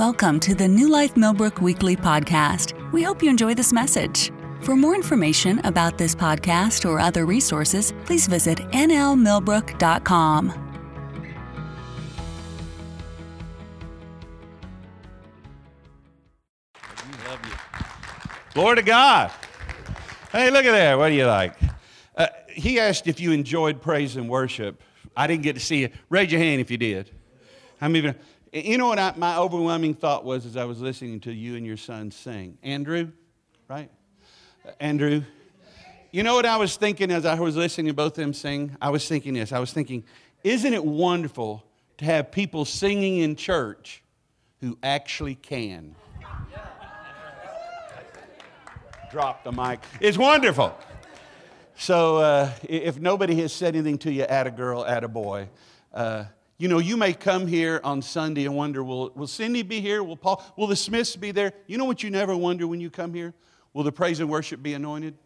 Welcome to the New Life Millbrook Weekly Podcast. We hope you enjoy this message. For more information about this podcast or other resources, please visit nlmillbrook.com. Glory to God. Hey, look at that. What do you like? Uh, he asked if you enjoyed praise and worship. I didn't get to see it. Raise your hand if you did. Many of you? Know what I, my overwhelming thought was as I was listening to you and your son sing? Andrew, right? Uh, Andrew. You know what I was thinking as I was listening to both of them sing? I was thinking this. I was thinking, isn't it wonderful to have people singing in church who actually can? Drop the mic. It's wonderful. So uh, if nobody has said anything to you, add a girl, add a boy. Uh, you know, you may come here on Sunday and wonder, will, will Cindy be here? Will Paul? Will the Smiths be there? You know what you never wonder when you come here? Will the praise and worship be anointed?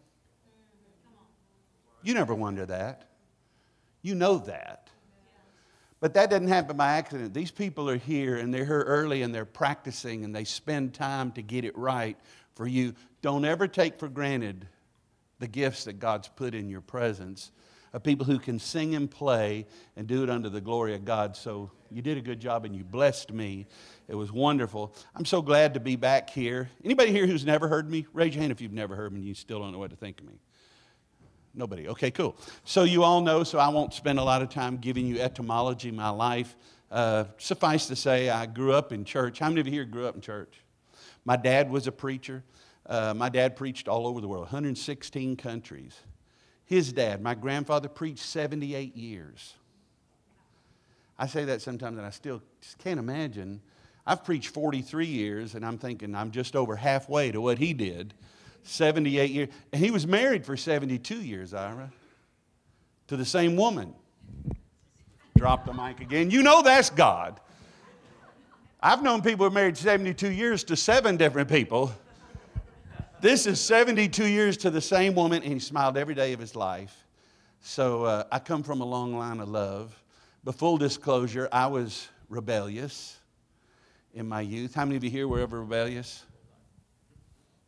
You never wonder that. You know that. But that doesn't happen by accident. These people are here and they're here early and they're practicing and they spend time to get it right for you. Don't ever take for granted the gifts that God's put in your presence of people who can sing and play and do it under the glory of God. So you did a good job and you blessed me. It was wonderful. I'm so glad to be back here. Anybody here who's never heard me? Raise your hand if you've never heard me and you still don't know what to think of me. Nobody. Okay, cool. So you all know, so I won't spend a lot of time giving you etymology my life. Uh, suffice to say, I grew up in church. How many of you here grew up in church? My dad was a preacher. Uh, my dad preached all over the world, 116 countries. His dad, my grandfather, preached 78 years. I say that sometimes and I still just can't imagine. I've preached 43 years and I'm thinking I'm just over halfway to what he did. 78 years. And he was married for 72 years, Ira, to the same woman. Drop the mic again. You know that's God. I've known people who married 72 years to seven different people. This is 72 years to the same woman, and he smiled every day of his life. So uh, I come from a long line of love. But full disclosure, I was rebellious in my youth. How many of you here were ever rebellious?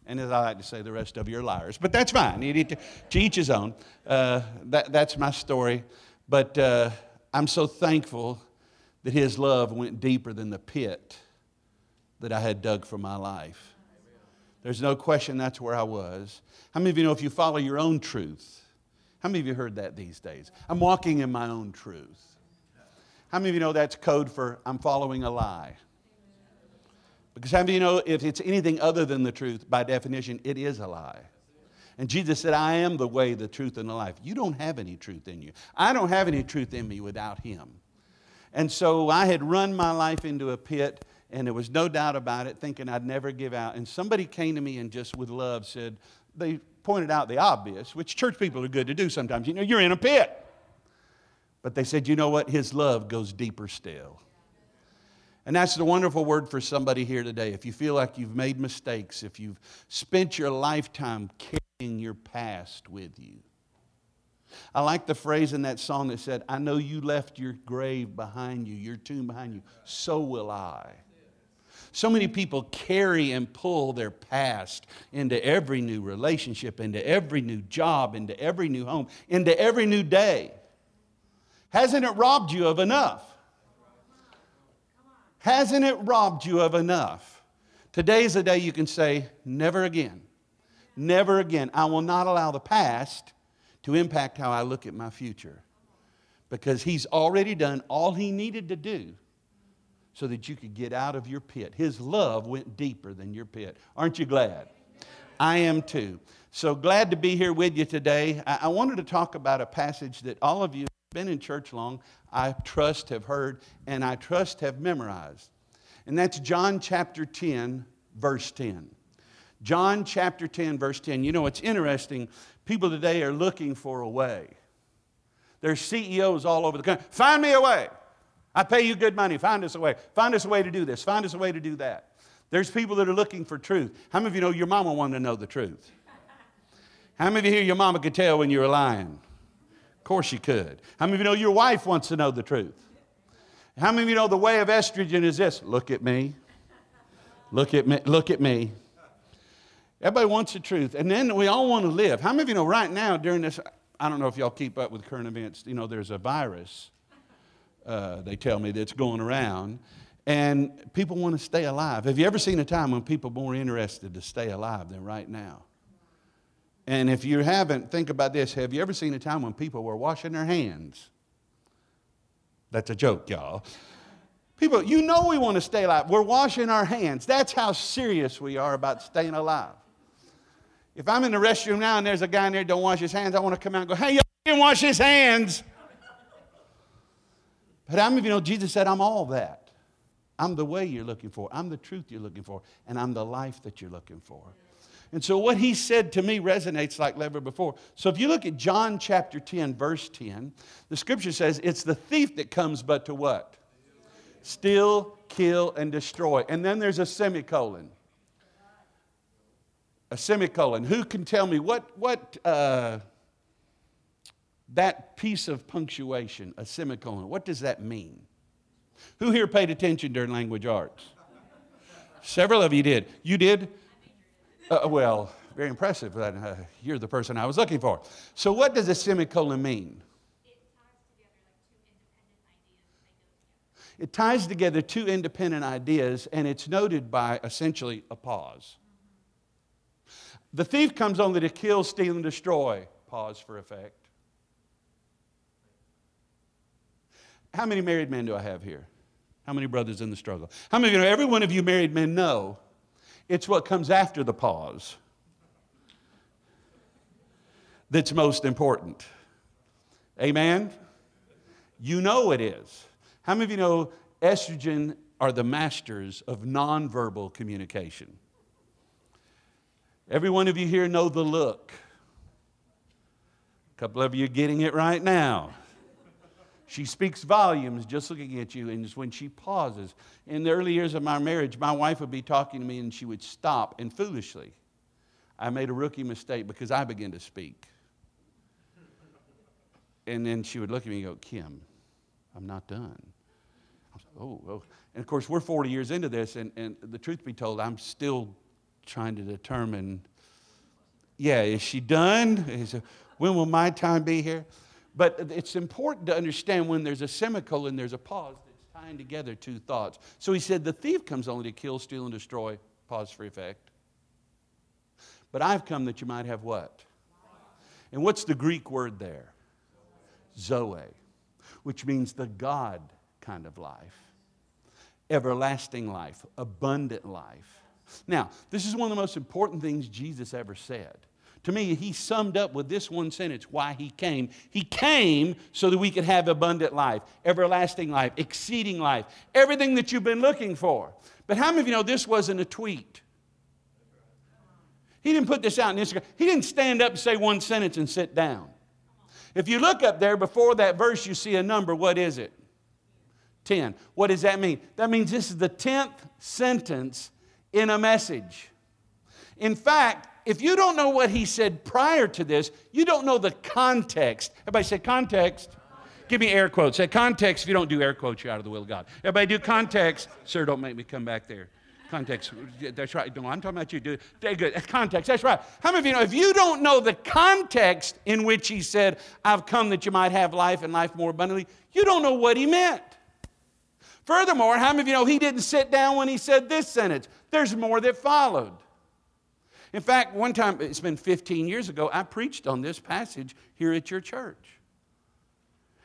And as I like to say, the rest of you are liars. But that's fine. To, to each his own. Uh, that, that's my story. But uh, I'm so thankful that his love went deeper than the pit that I had dug for my life. There's no question that's where I was. How many of you know if you follow your own truth? How many of you heard that these days? I'm walking in my own truth. How many of you know that's code for I'm following a lie? Because how many of you know if it's anything other than the truth, by definition, it is a lie? And Jesus said, I am the way, the truth, and the life. You don't have any truth in you. I don't have any truth in me without Him. And so I had run my life into a pit and there was no doubt about it, thinking I'd never give out. And somebody came to me and just with love said, they pointed out the obvious, which church people are good to do sometimes. You know, you're in a pit. But they said, you know what? His love goes deeper still. And that's the wonderful word for somebody here today. If you feel like you've made mistakes, if you've spent your lifetime carrying your past with you, I like the phrase in that song that said, I know you left your grave behind you, your tomb behind you. So will I. So many people carry and pull their past into every new relationship, into every new job, into every new home, into every new day. Hasn't it robbed you of enough? Hasn't it robbed you of enough? Today is the day you can say, never again. Never again. I will not allow the past to impact how I look at my future. Because he's already done all he needed to do so that you could get out of your pit. His love went deeper than your pit. Aren't you glad? I am too. So glad to be here with you today. I, wanted to talk about a passage that all of you have been in church long, I trust have heard, and I trust have memorized. And that's John chapter 10, verse 10. John chapter 10, verse 10. You know, it's interesting. People today are looking for a way. There's CEOs all over the country. Find me a way. I pay you good money. Find us a way. Find us a way to do this. Find us a way to do that. There's people that are looking for truth. How many of you know your mama wanted to know the truth? How many of you here, your mama could tell when you were lying? Of course she could. How many of you know your wife wants to know the truth? How many of you know the way of estrogen is this? Look at me. Look at me. Look at me. Everybody wants the truth. And then we all want to live. How many of you know right now during this? I don't know if y'all keep up with current events. You know, there's a virus, uh, they tell me, that's going around. And people want to stay alive. Have you ever seen a time when people are more interested to stay alive than right now? And if you haven't, think about this. Have you ever seen a time when people were washing their hands? That's a joke, y'all. People, you know we want to stay alive. We're washing our hands. That's how serious we are about staying alive. If I'm in the restroom now and there's a guy in there don't wash his hands, I want to come out and go, hey, you didn't wash his hands. But how many of you know Jesus said, I'm all that? I'm the way you're looking for. I'm the truth you're looking for. And I'm the life that you're looking for. And so what he said to me resonates like never before. So if you look at John chapter 10, verse 10, the scripture says it's the thief that comes but to what? Steal, kill, and destroy. And then there's a semicolon. A semicolon. Who can tell me what, what uh, that piece of punctuation, a semicolon, what does that mean? Who here paid attention during language arts? Several of you did. You did? Uh, well, very impressive. Uh, you're the person I was looking for. So, what does a semicolon mean? It ties together two independent ideas, and it's noted by essentially a pause. The thief comes only to kill, steal, and destroy. Pause for effect. How many married men do I have here? How many brothers in the struggle? How many of you know, every one of you married men know it's what comes after the pause that's most important. Amen? You know it is. How many of you know estrogen are the masters of nonverbal communication? Every one of you here know the look. A couple of you are getting it right now. She speaks volumes just looking at you, and it's when she pauses. In the early years of my marriage, my wife would be talking to me and she would stop, and foolishly, I made a rookie mistake because I began to speak. And then she would look at me and go, Kim, I'm not done. I oh, oh. And of course, we're 40 years into this, and, and the truth be told, I'm still trying to determine yeah, is she done? Is, when will my time be here? But it's important to understand when there's a semicolon, and there's a pause that's tying together two thoughts. So he said, The thief comes only to kill, steal, and destroy. Pause for effect. But I've come that you might have what? And what's the Greek word there? Zoe, which means the God kind of life, everlasting life, abundant life. Now, this is one of the most important things Jesus ever said. To me, he summed up with this one sentence why he came. He came so that we could have abundant life, everlasting life, exceeding life, everything that you've been looking for. But how many of you know this wasn't a tweet? He didn't put this out on Instagram. He didn't stand up and say one sentence and sit down. If you look up there before that verse, you see a number. What is it? 10. What does that mean? That means this is the 10th sentence in a message. In fact, if you don't know what he said prior to this, you don't know the context. Everybody say context. Give me air quotes. Say context. If you don't do air quotes, you're out of the will of God. Everybody do context. Sir, don't make me come back there. Context. That's right. No, I'm talking about you. Do. Good. Context. That's right. How many of you know if you don't know the context in which he said, I've come that you might have life and life more abundantly, you don't know what he meant. Furthermore, how many of you know he didn't sit down when he said this sentence? There's more that followed. In fact, one time, it's been 15 years ago, I preached on this passage here at your church.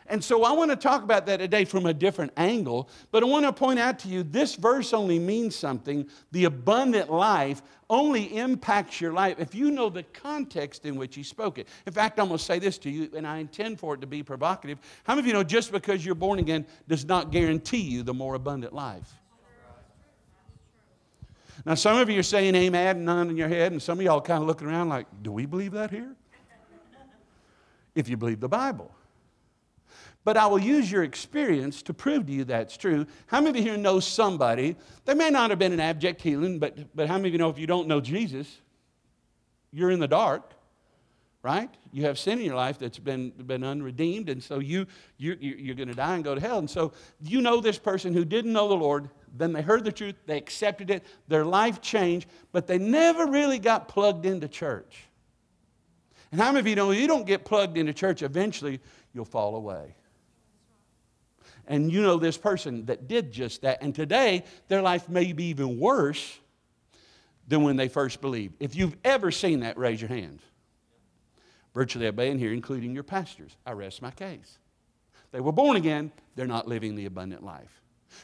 And so I want to talk about that today from a different angle, but I want to point out to you this verse only means something. The abundant life only impacts your life if you know the context in which he spoke it. In fact, I'm going to say this to you, and I intend for it to be provocative. How many of you know just because you're born again does not guarantee you the more abundant life? Now, some of you are saying amen, and none in your head, and some of y'all kind of looking around like, do we believe that here? if you believe the Bible. But I will use your experience to prove to you that's true. How many of you here know somebody? They may not have been an abject healing, but, but how many of you know if you don't know Jesus, you're in the dark? Right? You have sin in your life that's been, been unredeemed, and so you, you, you're going to die and go to hell. And so you know this person who didn't know the Lord, then they heard the truth, they accepted it, their life changed, but they never really got plugged into church. And how many of you know you don't get plugged into church, eventually you'll fall away? And you know this person that did just that, and today their life may be even worse than when they first believed. If you've ever seen that, raise your hands. Virtually in here, including your pastors. I rest my case. They were born again, they're not living the abundant life.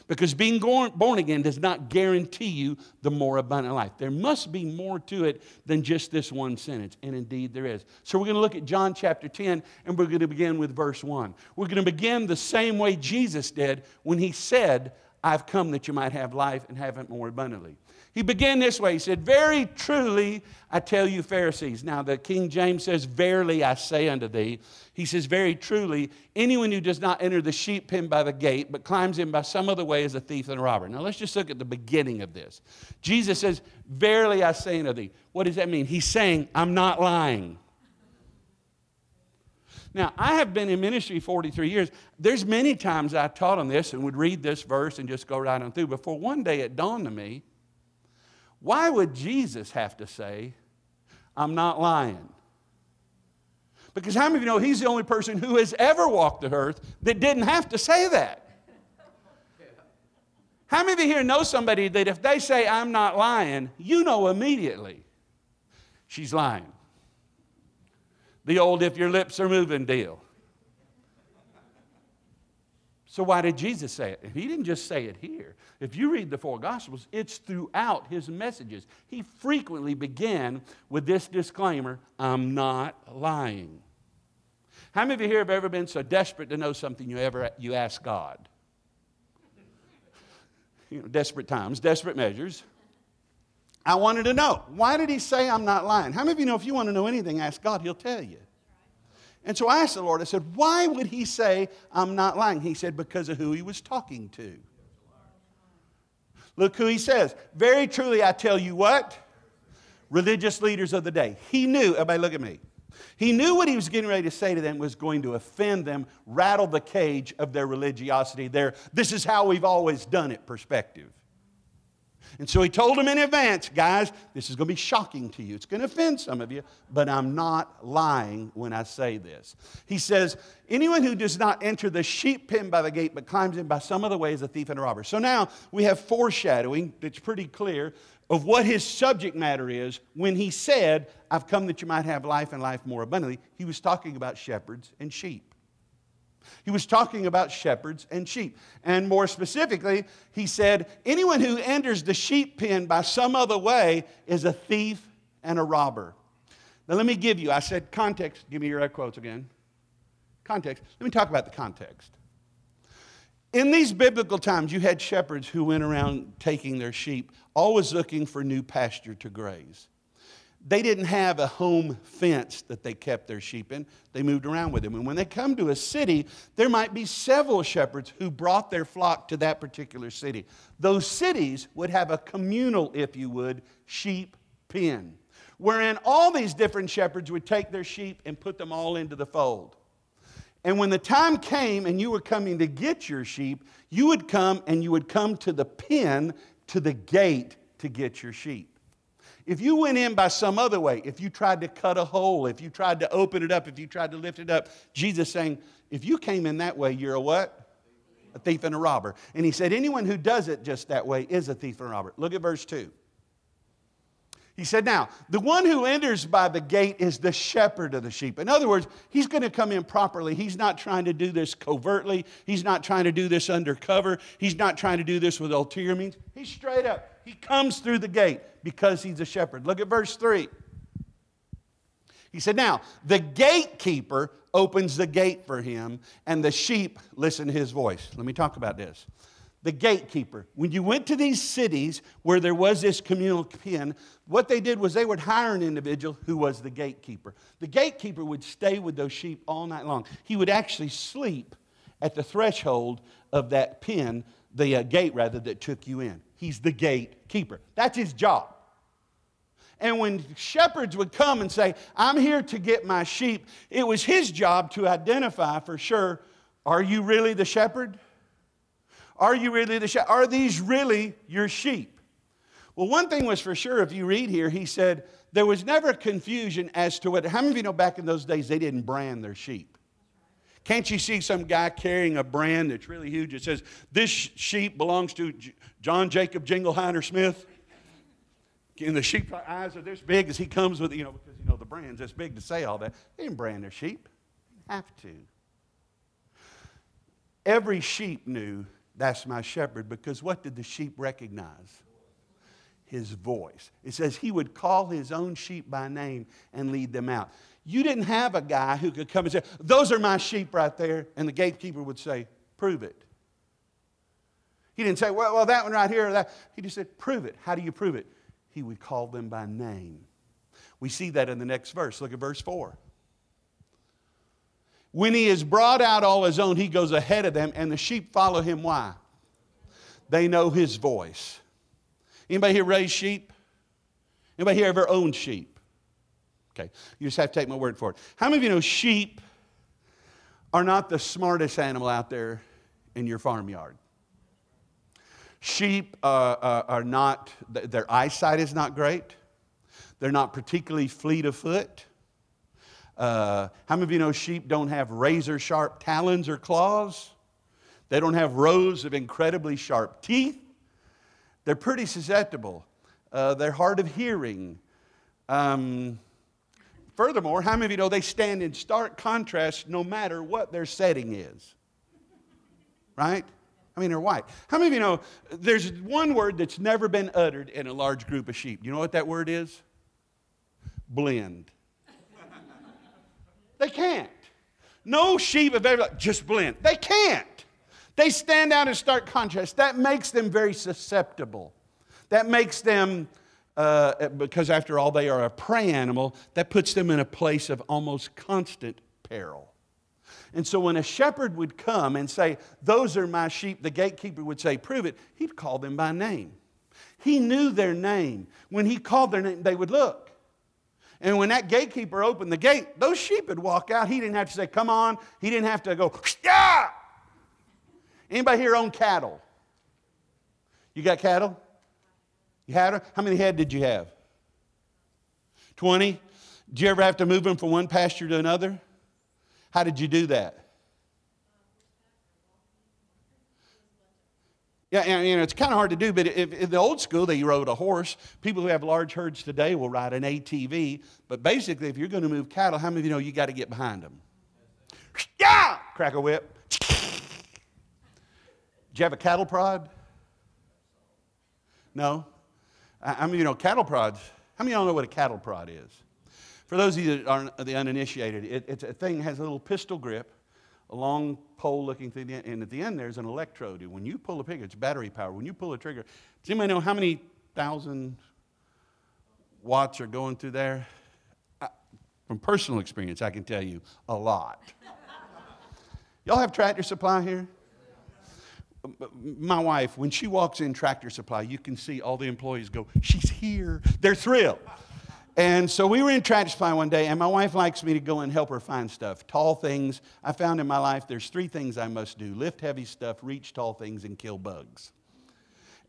Because being born again does not guarantee you the more abundant life. There must be more to it than just this one sentence, and indeed there is. So we're going to look at John chapter 10, and we're going to begin with verse 1. We're going to begin the same way Jesus did when he said, I've come that you might have life and have it more abundantly. He began this way. He said, Very truly I tell you, Pharisees. Now, the King James says, Verily I say unto thee. He says, Very truly, anyone who does not enter the sheep pen by the gate, but climbs in by some other way is a thief and a robber. Now, let's just look at the beginning of this. Jesus says, Verily I say unto thee. What does that mean? He's saying, I'm not lying. Now, I have been in ministry 43 years. There's many times I taught on this and would read this verse and just go right on through. Before one day it dawned on me why would Jesus have to say, I'm not lying? Because how many of you know he's the only person who has ever walked the earth that didn't have to say that? How many of you here know somebody that if they say, I'm not lying, you know immediately she's lying? The old if your lips are moving deal. So, why did Jesus say it? He didn't just say it here. If you read the four Gospels, it's throughout his messages. He frequently began with this disclaimer I'm not lying. How many of you here have ever been so desperate to know something you ever you ask God? You know, desperate times, desperate measures. I wanted to know why did he say I'm not lying? How many of you know if you want to know anything, ask God, he'll tell you. And so I asked the Lord, I said, why would he say I'm not lying? He said, because of who he was talking to. Look who he says. Very truly, I tell you what? Religious leaders of the day. He knew, everybody look at me. He knew what he was getting ready to say to them was going to offend them, rattle the cage of their religiosity, their this is how we've always done it perspective. And so he told them in advance, guys, this is going to be shocking to you. It's going to offend some of you, but I'm not lying when I say this. He says, Anyone who does not enter the sheep pen by the gate, but climbs in by some other way, is a thief and a robber. So now we have foreshadowing that's pretty clear of what his subject matter is when he said, I've come that you might have life and life more abundantly. He was talking about shepherds and sheep. He was talking about shepherds and sheep. And more specifically, he said, Anyone who enters the sheep pen by some other way is a thief and a robber. Now, let me give you, I said context. Give me your quotes again. Context. Let me talk about the context. In these biblical times, you had shepherds who went around taking their sheep, always looking for new pasture to graze. They didn't have a home fence that they kept their sheep in. They moved around with them. And when they come to a city, there might be several shepherds who brought their flock to that particular city. Those cities would have a communal, if you would, sheep pen, wherein all these different shepherds would take their sheep and put them all into the fold. And when the time came and you were coming to get your sheep, you would come and you would come to the pen, to the gate to get your sheep. If you went in by some other way, if you tried to cut a hole, if you tried to open it up, if you tried to lift it up, Jesus saying, if you came in that way, you're a what? A thief and a robber. And he said, anyone who does it just that way is a thief and a robber. Look at verse 2. He said, Now, the one who enters by the gate is the shepherd of the sheep. In other words, he's going to come in properly. He's not trying to do this covertly. He's not trying to do this undercover. He's not trying to do this with ulterior means. He's straight up. He comes through the gate because he's a shepherd. Look at verse 3. He said, Now, the gatekeeper opens the gate for him, and the sheep listen to his voice. Let me talk about this. The gatekeeper. When you went to these cities where there was this communal pen, what they did was they would hire an individual who was the gatekeeper. The gatekeeper would stay with those sheep all night long. He would actually sleep at the threshold of that pen, the uh, gate rather, that took you in. He's the gatekeeper. That's his job. And when shepherds would come and say, I'm here to get my sheep, it was his job to identify for sure are you really the shepherd? Are you really the shepherd? Are these really your sheep? Well, one thing was for sure, if you read here, he said, there was never confusion as to what. How many of you know back in those days they didn't brand their sheep? Can't you see some guy carrying a brand that's really huge? It says, This sheep belongs to John Jacob Jingleheimer Smith. And the sheep eyes are this big as he comes with, you know, because, you know, the brand's this big to say all that. They didn't brand their sheep. they Have to. Every sheep knew that's my shepherd because what did the sheep recognize? His voice. It says he would call his own sheep by name and lead them out. You didn't have a guy who could come and say, Those are my sheep right there. And the gatekeeper would say, Prove it. He didn't say, Well, well that one right here. That. He just said, Prove it. How do you prove it? He would call them by name. We see that in the next verse. Look at verse 4. When he has brought out all his own, he goes ahead of them, and the sheep follow him. Why? They know his voice. Anybody here raise sheep? Anybody here ever owned sheep? Okay, you just have to take my word for it. How many of you know sheep are not the smartest animal out there in your farmyard? Sheep uh, uh, are not, their eyesight is not great. They're not particularly fleet of foot. Uh, how many of you know sheep don't have razor sharp talons or claws? They don't have rows of incredibly sharp teeth. They're pretty susceptible. Uh, they're hard of hearing. Um, furthermore, how many of you know they stand in stark contrast no matter what their setting is? Right? I mean, they're white. How many of you know there's one word that's never been uttered in a large group of sheep? You know what that word is? Blend. They can't. No sheep have ever, just blend. They can't. They stand out in stark contrast. That makes them very susceptible. That makes them, uh, because after all, they are a prey animal, that puts them in a place of almost constant peril. And so when a shepherd would come and say, Those are my sheep, the gatekeeper would say, Prove it. He'd call them by name. He knew their name. When he called their name, they would look. And when that gatekeeper opened the gate, those sheep would walk out. He didn't have to say, come on. He didn't have to go, yeah. Anybody here own cattle? You got cattle? You had them? How many head did you have? 20? Did you ever have to move them from one pasture to another? How did you do that? Yeah, and you know, it's kind of hard to do, but if, in the old school, they rode a horse. People who have large herds today will ride an ATV. But basically, if you're going to move cattle, how many of you know you got to get behind them? Yeah! Crack a whip. Do you have a cattle prod? No? I mean, you know, cattle prods, how many of y'all know what a cattle prod is? For those of you that aren't the uninitiated, it, it's a thing that has a little pistol grip a long pole looking thing, and at the end there's an electrode. When you pull a trigger, it's battery power. When you pull a trigger, does anybody know how many thousand watts are going through there? I, from personal experience, I can tell you a lot. Y'all have tractor supply here? My wife, when she walks in tractor supply, you can see all the employees go, She's here. They're thrilled. And so we were in Tractor Supply one day, and my wife likes me to go and help her find stuff. Tall things. I found in my life there's three things I must do lift heavy stuff, reach tall things, and kill bugs.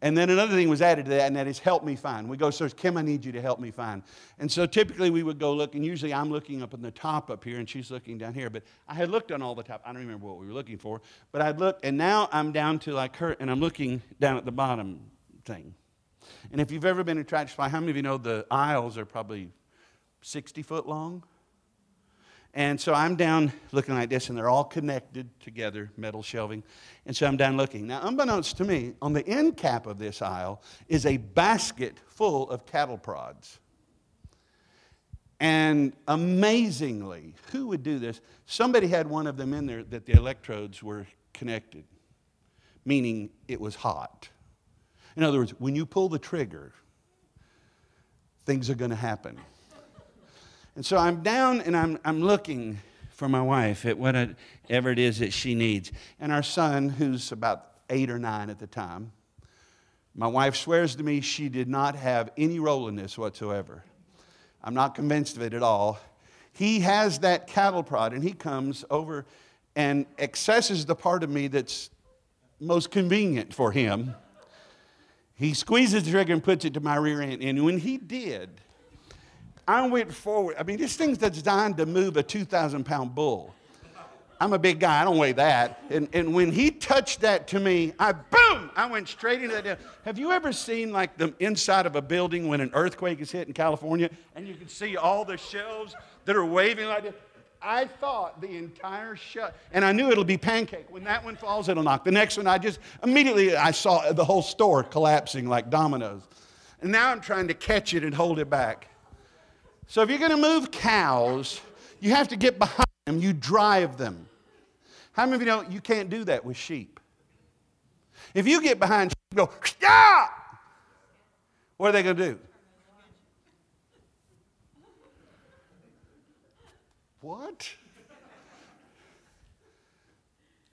And then another thing was added to that, and that is help me find. We go, so Kim, I need you to help me find. And so typically we would go look, and usually I'm looking up in the top up here, and she's looking down here. But I had looked on all the top. I don't remember what we were looking for, but I'd looked, and now I'm down to like her, and I'm looking down at the bottom thing. And if you've ever been in a Tractor Supply, how many of you know the aisles are probably 60 foot long? And so I'm down looking like this, and they're all connected together, metal shelving. And so I'm down looking. Now, unbeknownst to me, on the end cap of this aisle is a basket full of cattle prods. And amazingly, who would do this? Somebody had one of them in there that the electrodes were connected, meaning it was hot. In other words, when you pull the trigger, things are going to happen. And so I'm down and I'm, I'm looking for my wife at whatever it is that she needs. And our son, who's about eight or nine at the time, my wife swears to me she did not have any role in this whatsoever. I'm not convinced of it at all. He has that cattle prod and he comes over and accesses the part of me that's most convenient for him. He squeezes the trigger and puts it to my rear end. And when he did, I went forward. I mean, this thing's designed to move a 2,000 pound bull. I'm a big guy, I don't weigh that. And, and when he touched that to me, I boom, I went straight into that. Have you ever seen like the inside of a building when an earthquake is hit in California and you can see all the shelves that are waving like this? I thought the entire shut, and I knew it'll be pancake. When that one falls, it'll knock. The next one, I just immediately I saw the whole store collapsing like dominoes. And now I'm trying to catch it and hold it back. So if you're going to move cows, you have to get behind them. You drive them. How many of you know you can't do that with sheep? If you get behind sheep, go, yeah! What are they going to do? What?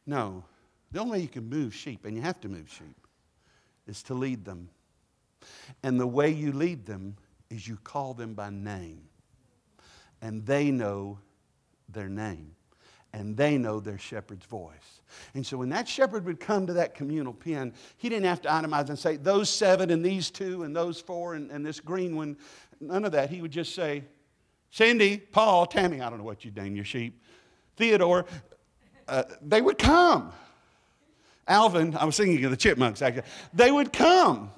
No. The only way you can move sheep, and you have to move sheep, is to lead them. And the way you lead them is you call them by name. And they know their name. And they know their shepherd's voice. And so when that shepherd would come to that communal pen, he didn't have to itemize and say, those seven and these two and those four and, and this green one. None of that. He would just say, Cindy, Paul, Tammy, I don't know what you name your sheep, Theodore, uh, they would come. Alvin, I was singing of the chipmunks actually. They would come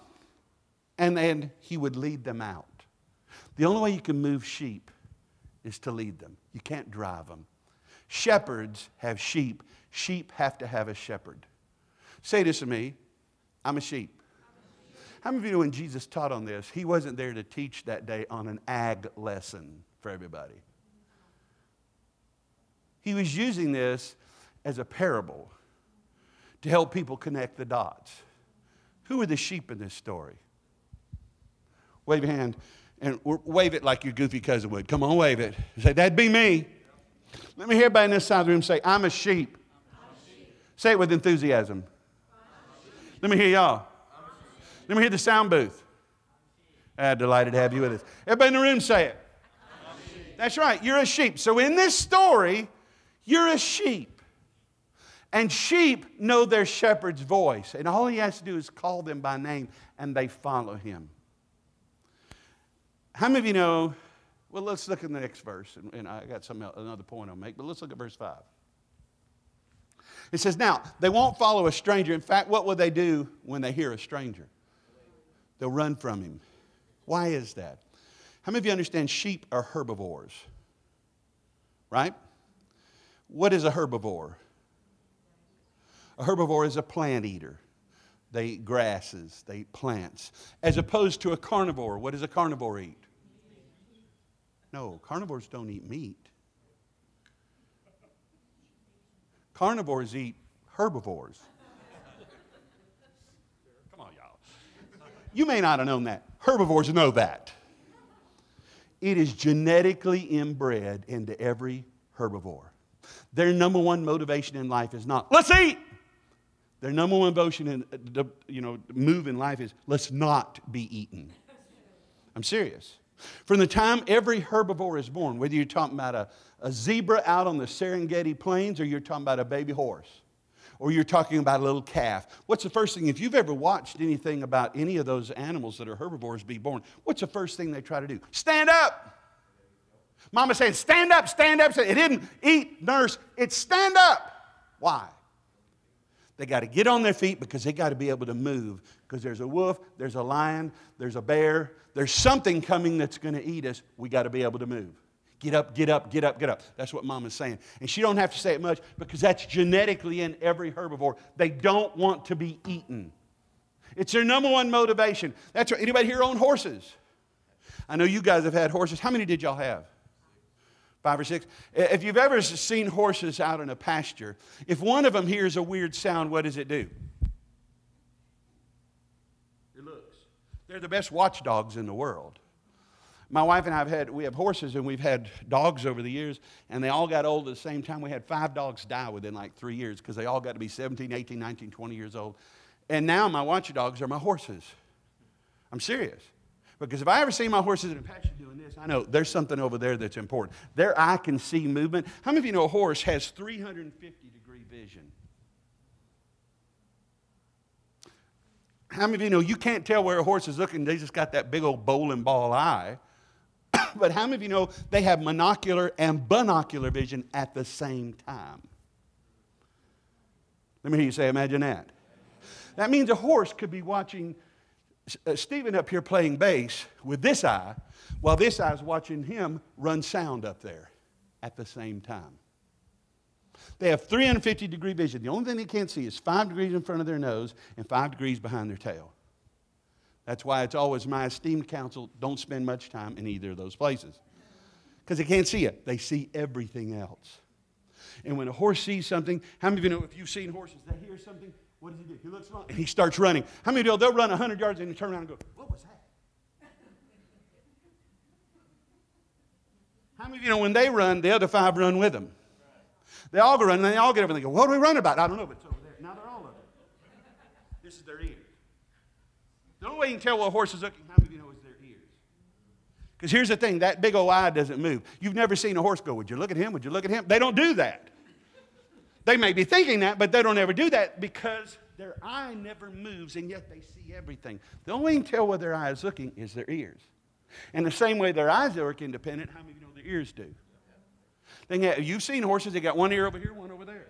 and then he would lead them out. The only way you can move sheep is to lead them. You can't drive them. Shepherds have sheep, sheep have to have a shepherd. Say this to me I'm a sheep. How many of you know when Jesus taught on this, he wasn't there to teach that day on an ag lesson for everybody? He was using this as a parable to help people connect the dots. Who are the sheep in this story? Wave your hand and wave it like your goofy cousin would. Come on, wave it. Say, That'd be me. Let me hear everybody in this side of the room say, I'm a sheep. Sheep. Say it with enthusiasm. Let me hear y'all. Let me hear the sound booth. Ah, delighted to have you with us. Everybody in the room say it. That's right, you're a sheep. So in this story, you're a sheep. And sheep know their shepherd's voice. And all he has to do is call them by name, and they follow him. How many of you know? Well, let's look at the next verse, and, and I got some another point I'll make, but let's look at verse 5. It says, Now, they won't follow a stranger. In fact, what will they do when they hear a stranger? They'll run from him. Why is that? How many of you understand sheep are herbivores? Right? What is a herbivore? A herbivore is a plant eater. They eat grasses, they eat plants. As opposed to a carnivore, what does a carnivore eat? No, carnivores don't eat meat. Carnivores eat herbivores. Come on, y'all. You may not have known that. Herbivores know that. It is genetically inbred into every herbivore. Their number one motivation in life is not, let's eat. Their number one motivation in, uh, you know, move in life is, let's not be eaten. I'm serious. From the time every herbivore is born, whether you're talking about a, a zebra out on the Serengeti plains or you're talking about a baby horse or you're talking about a little calf, what's the first thing? If you've ever watched anything about any of those animals that are herbivores be born, what's the first thing they try to do? Stand up. Mama saying, stand up, stand up. It didn't eat, nurse. It's stand up. Why? They got to get on their feet because they got to be able to move. Because there's a wolf, there's a lion, there's a bear, there's something coming that's going to eat us. We got to be able to move. Get up, get up, get up, get up. That's what mama's saying. And she don't have to say it much because that's genetically in every herbivore. They don't want to be eaten. It's their number one motivation. That's right. Anybody here own horses? I know you guys have had horses. How many did y'all have? Five or six. If you've ever seen horses out in a pasture, if one of them hears a weird sound, what does it do? It looks. They're the best watchdogs in the world. My wife and I have had, we have horses and we've had dogs over the years, and they all got old at the same time. We had five dogs die within like three years because they all got to be 17, 18, 19, 20 years old. And now my watchdogs are my horses. I'm serious Because if I ever see my horses in a pasture doing this, I know there's something over there that's important. Their eye can see movement. How many of you know a horse has 350 degree vision? How many of you know you can't tell where a horse is looking? They just got that big old bowling ball eye. but how many of you know they have monocular and binocular vision at the same time? Let me hear you say, imagine that. That means a horse could be watching uh, Stephen up here playing bass with this eye, while this eye is watching him run sound up there at the same time. They have 350 degree vision. The only thing they can't see is five degrees in front of their nose and five degrees behind their tail. That's why it's always my esteemed counsel don't spend much time in either of those places. Because they can't see it, they see everything else. And when a horse sees something, how many of you know if you've seen horses, they hear something, what does he do? He looks around and he starts running. How many of you know they'll run 100 yards and turn around and go, What was that? How many of you know when they run, the other five run with them? They all go run and they all get over and they go, What do we run about? I don't know, but it's over there. Now they're all over it. This is their ear. The only way you can tell what a horse is looking, how many of you know is their ears? Because here's the thing that big old eye doesn't move. You've never seen a horse go, Would you look at him? Would you look at him? They don't do that. They may be thinking that, but they don't ever do that because their eye never moves and yet they see everything. The only way you can tell where their eye is looking is their ears. And the same way their eyes work independent, how many of you know their ears do? They have, you've seen horses, they got one ear over here, one over there.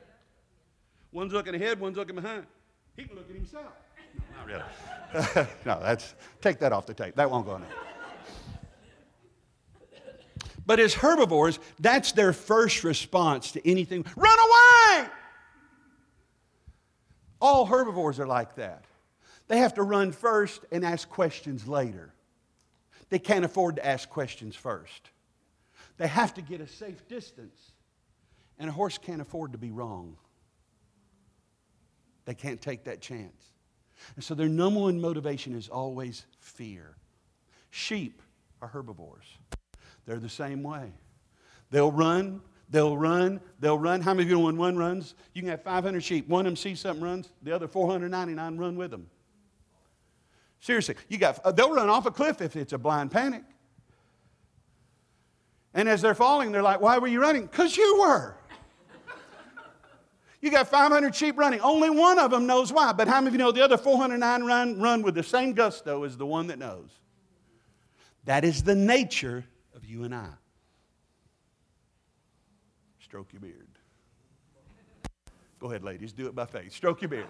One's looking ahead, one's looking behind. He can look at himself. No, not really. no, that's, take that off the tape. That won't go in there. But as herbivores, that's their first response to anything run away! All herbivores are like that. They have to run first and ask questions later. They can't afford to ask questions first. They have to get a safe distance. And a horse can't afford to be wrong. They can't take that chance. And so their number one motivation is always fear. Sheep are herbivores. They're the same way. They'll run, they'll run, they'll run. How many of you know when one runs? You can have 500 sheep. One of them sees something runs, the other 499 run with them. Seriously, you got, uh, they'll run off a cliff if it's a blind panic. And as they're falling, they're like, Why were you running? Because you were. You got 500 sheep running. Only one of them knows why. But how many of you know the other 409 run, run with the same gusto as the one that knows? That is the nature of you and I. Stroke your beard. Go ahead, ladies, do it by faith. Stroke your beard.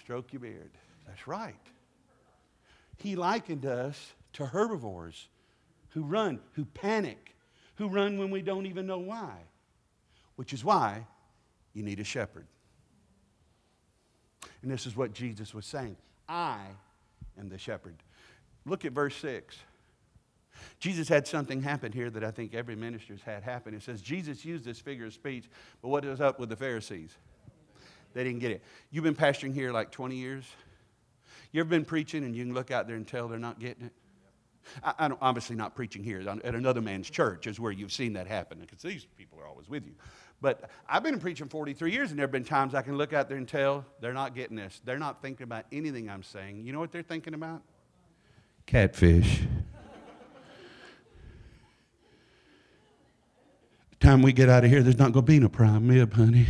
Stroke your beard. That's right. He likened us to herbivores who run, who panic, who run when we don't even know why, which is why you need a shepherd. And this is what Jesus was saying I am the shepherd. Look at verse 6. Jesus had something happen here that I think every minister's had happen. It says Jesus used this figure of speech, but what is up with the Pharisees? They didn't get it. You've been pastoring here like 20 years? You ever been preaching and you can look out there and tell they're not getting it? I, am obviously not preaching here. At another man's church is where you've seen that happen because these people are always with you. But I've been preaching 43 years, and there have been times I can look out there and tell they're not getting this. They're not thinking about anything I'm saying. You know what they're thinking about? Catfish. time we get out of here, there's not going to be no prime rib, honey.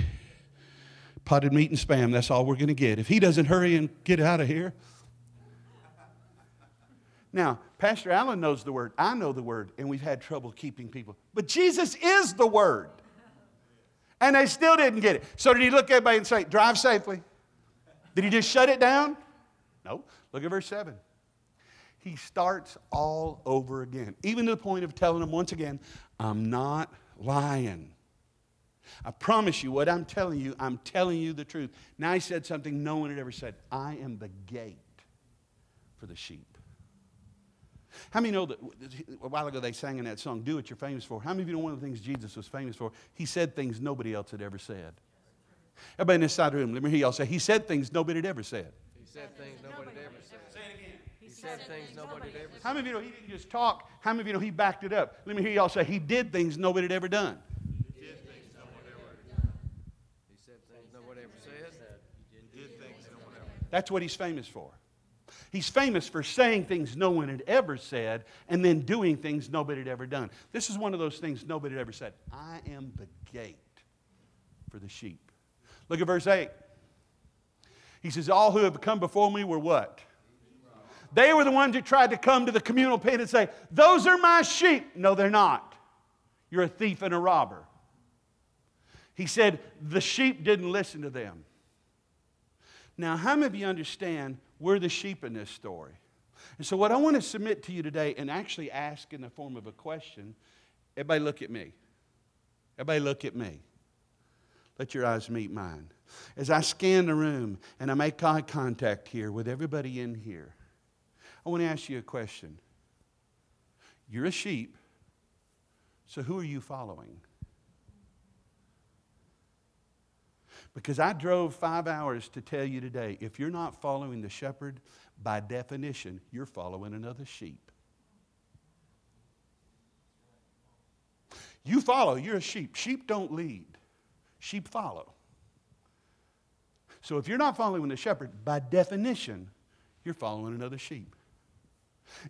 Potted meat and spam, that's all we're going to get. If he doesn't hurry and get out of here. Now, Pastor Allen knows the word. I know the word, and we've had trouble keeping people. But Jesus is the word. And they still didn't get it. So did he look at everybody and say, drive safely? Did he just shut it down? No. Look at verse 7 he starts all over again, even to the point of telling them once again, I'm not lying. I promise you, what I'm telling you, I'm telling you the truth. Now he said something no one had ever said I am the gate for the sheep. How many know that a while ago they sang in that song, Do What You're Famous For? How many of you know one of the things Jesus was famous for? He said things nobody else had ever said. Everybody in this side of the room, let me hear y'all say, He said things nobody had ever said. He said things nobody had ever said. Say it again. He said things nobody had ever said. How many of you know he didn't just talk? How many of you know he backed it up? Let me hear y'all say, He did things nobody had ever done. He said things nobody had ever done. That's what he's famous for. He's famous for saying things no one had ever said and then doing things nobody had ever done. This is one of those things nobody had ever said. I am the gate for the sheep. Look at verse 8. He says, All who have come before me were what? They were the ones who tried to come to the communal pit and say, Those are my sheep. No, they're not. You're a thief and a robber. He said, The sheep didn't listen to them. Now, how many of you understand we're the sheep in this story? And so, what I want to submit to you today and actually ask in the form of a question everybody look at me. Everybody look at me. Let your eyes meet mine. As I scan the room and I make eye contact here with everybody in here, I want to ask you a question. You're a sheep, so who are you following? Because I drove five hours to tell you today if you're not following the shepherd, by definition, you're following another sheep. You follow, you're a sheep. Sheep don't lead, sheep follow. So if you're not following the shepherd, by definition, you're following another sheep.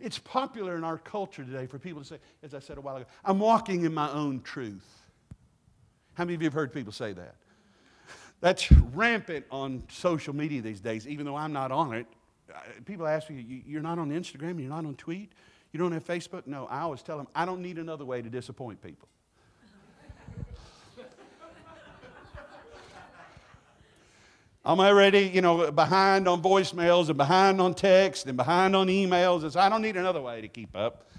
It's popular in our culture today for people to say, as I said a while ago, I'm walking in my own truth. How many of you have heard people say that? That's rampant on social media these days, even though I'm not on it. Uh, people ask me, You're not on Instagram? You're not on Tweet? You don't have Facebook? No, I always tell them, I don't need another way to disappoint people. I'm already, you know, behind on voicemails and behind on text and behind on emails. And so I don't need another way to keep up.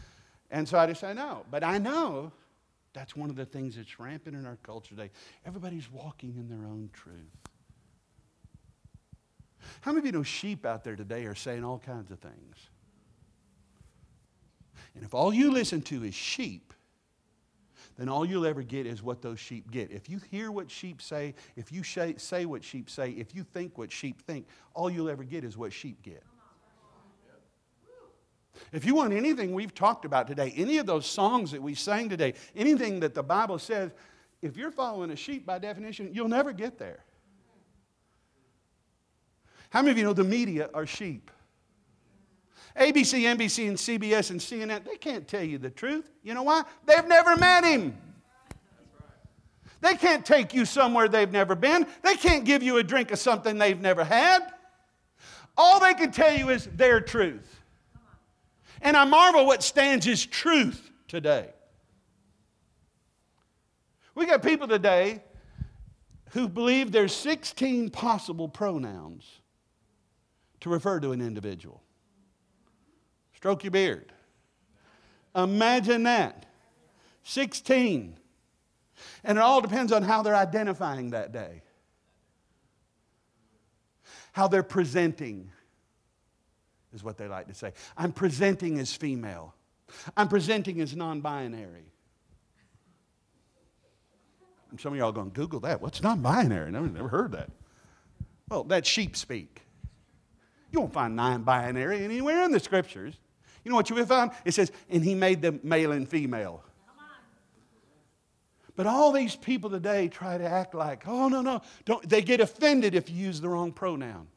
And so I just say no. But I know that's one of the things that's rampant in our culture today. Everybody's walking in their own truth. How many of you know sheep out there today are saying all kinds of things? And if all you listen to is sheep, then all you'll ever get is what those sheep get. If you hear what sheep say, if you say what sheep say, if you think what sheep think, all you'll ever get is what sheep get. If you want anything we've talked about today, any of those songs that we sang today, anything that the Bible says, if you're following a sheep by definition, you'll never get there. How many of you know the media are sheep? ABC, NBC, and CBS and CNN, they can't tell you the truth. You know why? They've never met him. They can't take you somewhere they've never been. They can't give you a drink of something they've never had. All they can tell you is their truth. And I marvel what stands as truth today. We got people today who believe there's 16 possible pronouns to refer to an individual. Stroke your beard. Imagine that. 16. And it all depends on how they're identifying that day, how they're presenting is what they like to say. I'm presenting as female. I'm presenting as non binary. Some of y'all going, Google that. What's non binary? Never, never heard that. Well, that's sheep speak. You won't find non binary anywhere in the scriptures. You know what you will find? It says, and he made them male and female. But all these people today try to act like, oh, no, no. Don't, they get offended if you use the wrong pronoun.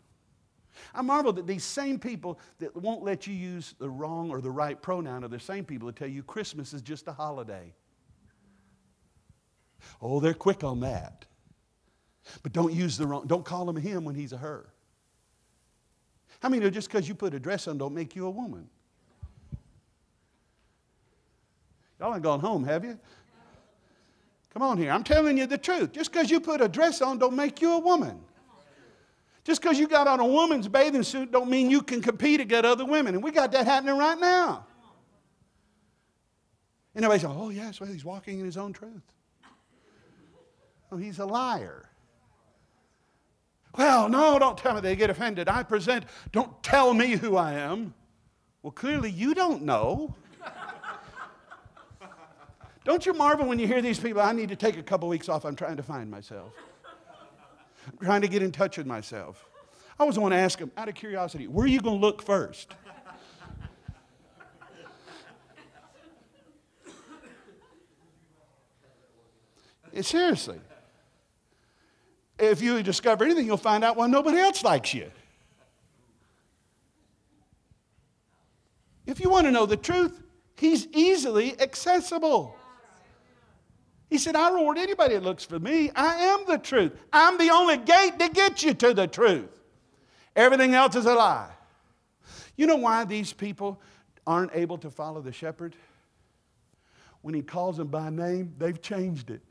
I marvel that these same people that won't let you use the wrong or the right pronoun are the same people that tell you Christmas is just a holiday. Oh, they're quick on that. But don't use the wrong, don't call him him when he's a her. I mean, just because you put a dress on don't make you a woman? Y'all ain't gone home, have you? Come on here. I'm telling you the truth. Just because you put a dress on don't make you a woman. Just because you got on a woman's bathing suit don't mean you can compete against other women. And we got that happening right now. And everybody says, oh, yes, well, he's walking in his own truth. Oh, he's a liar. Well, no, don't tell me they get offended. I present, don't tell me who I am. Well, clearly you don't know. don't you marvel when you hear these people? I need to take a couple weeks off. I'm trying to find myself. I'm trying to get in touch with myself. I was want to ask him, out of curiosity, where are you going to look first? Eh, seriously. If you discover anything, you'll find out why nobody else likes you. If you want to know the truth, he's easily accessible. He said, I reward anybody that looks for me. I am the truth. I'm the only gate to get you to the truth. Everything else is a lie. You know why these people aren't able to follow the shepherd? When he calls them by name, they've changed it.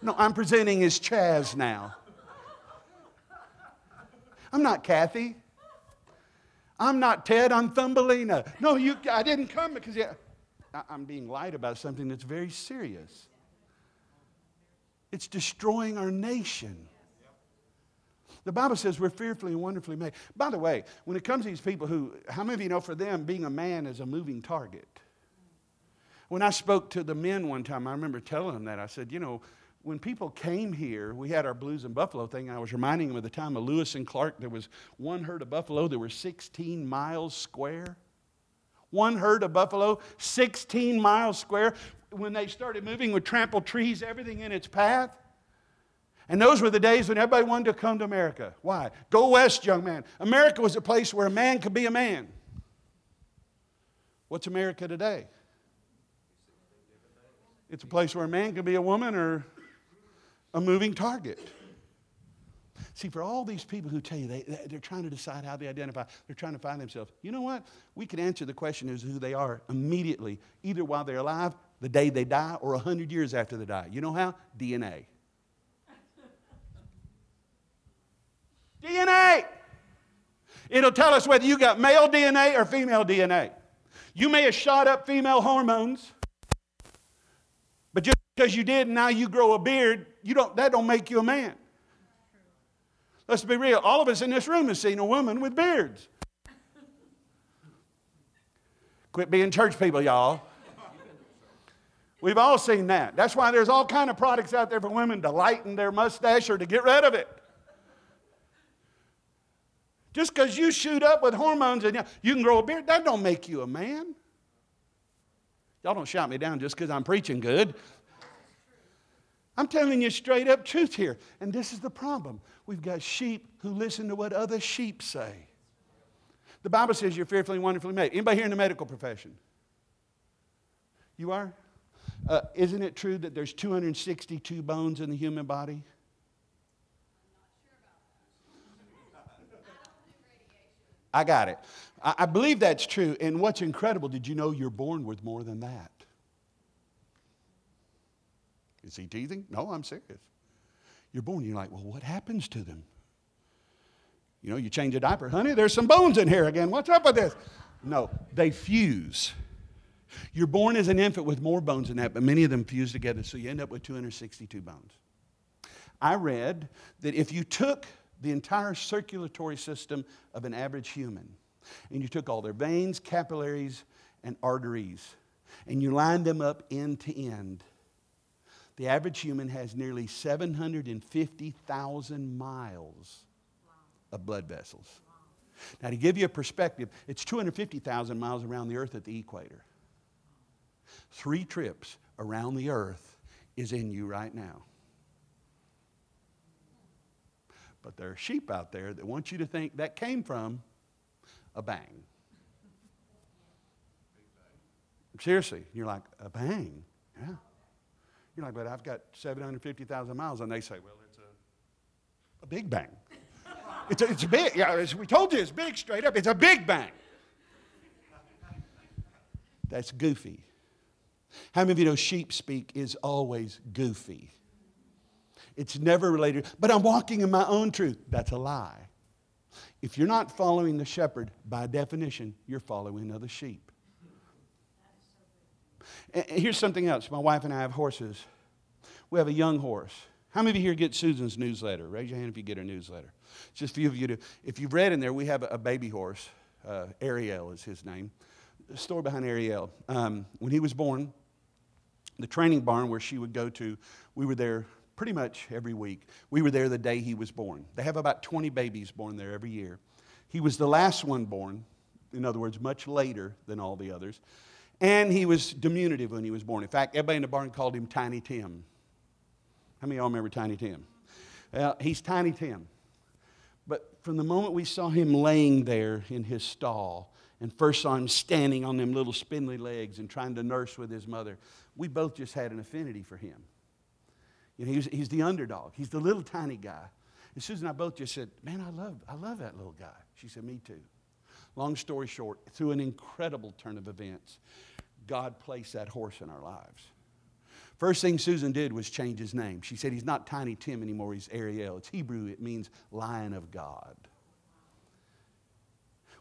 No, I'm presenting as Chaz now. I'm not Kathy. I'm not Ted, I'm Thumbelina. No, you, I didn't come because I, I'm being lied about something that's very serious. It's destroying our nation. The Bible says we're fearfully and wonderfully made. By the way, when it comes to these people who, how many of you know for them, being a man is a moving target? When I spoke to the men one time, I remember telling them that. I said, you know, when people came here, we had our Blues and Buffalo thing. I was reminding them of the time of Lewis and Clark. There was one herd of buffalo, that were 16 miles square. One herd of buffalo, 16 miles square. When they started moving with trampled trees, everything in its path. And those were the days when everybody wanted to come to America. Why? Go west, young man. America was a place where a man could be a man. What's America today? It's a place where a man can be a woman or a moving target. See, for all these people who tell you they, they're trying to decide how they identify, they're trying to find themselves. You know what? We can answer the question as who they are immediately, either while they're alive, the day they die, or 100 years after they die. You know how? DNA. DNA. It'll tell us whether you got male DNA or female DNA. You may have shot up female hormones, but just because you did and now you grow a beard, you don't, that don't make you a man. Let's be real. All of us in this room have seen a woman with beards. Quit being church people, y'all. We've all seen that. That's why there's all kind of products out there for women to lighten their mustache or to get rid of it. Just because you shoot up with hormones and you can grow a beard, that don't make you a man. Y'all don't shout me down just because I'm preaching good. I'm telling you straight up truth here. And this is the problem. We've got sheep who listen to what other sheep say. The Bible says you're fearfully and wonderfully made. Anybody here in the medical profession? You are? Uh, isn't it true that there's 262 bones in the human body? I got it. I, I believe that's true. And what's incredible, did you know you're born with more than that? Is he teasing? No, I'm serious. You're born, you're like, well, what happens to them? You know, you change a diaper, honey, there's some bones in here again. What's up with this? No, they fuse. You're born as an infant with more bones than that, but many of them fuse together, so you end up with 262 bones. I read that if you took the entire circulatory system of an average human and you took all their veins, capillaries, and arteries, and you lined them up end to end, the average human has nearly 750,000 miles of blood vessels. Now, to give you a perspective, it's 250,000 miles around the earth at the equator. Three trips around the earth is in you right now. But there are sheep out there that want you to think that came from a bang. Seriously, you're like, a bang? Yeah. You're like, but I've got 750,000 miles. And they say, well, it's a, a big bang. it's, a, it's a big, yeah, as we told you, it's big straight up. It's a big bang. That's goofy. How many of you know sheep speak is always goofy? It's never related, but I'm walking in my own truth. That's a lie. If you're not following the shepherd, by definition, you're following other sheep. And here's something else. My wife and I have horses. We have a young horse. How many of you here get Susan's newsletter? Raise your hand if you get her newsletter. Just a few of you do. If you've read in there, we have a, baby horse. Uh, Ariel is his name. The story behind Ariel. Um, when he was born, the training barn where she would go to, we were there pretty much every week. We were there the day he was born. They have about 20 babies born there every year. He was the last one born, in other words, much later than all the others. And he was diminutive when he was born. In fact, everybody in the barn called him Tiny Tim. How many of y'all remember Tiny Tim? He's Tiny Tim. But from the moment we saw him laying there in his stall and first saw him standing on them little spindly legs and trying to nurse with his mother, we both just had an affinity for him. You know, he's, he's the underdog. He's the little tiny guy. And Susan and I both just said, Man, I love, I love that little guy. She said, Me too. Long story short, through an incredible turn of events, God placed that horse in our lives. First thing Susan did was change his name. She said he's not Tiny Tim anymore, he's Ariel. It's Hebrew, it means Lion of God.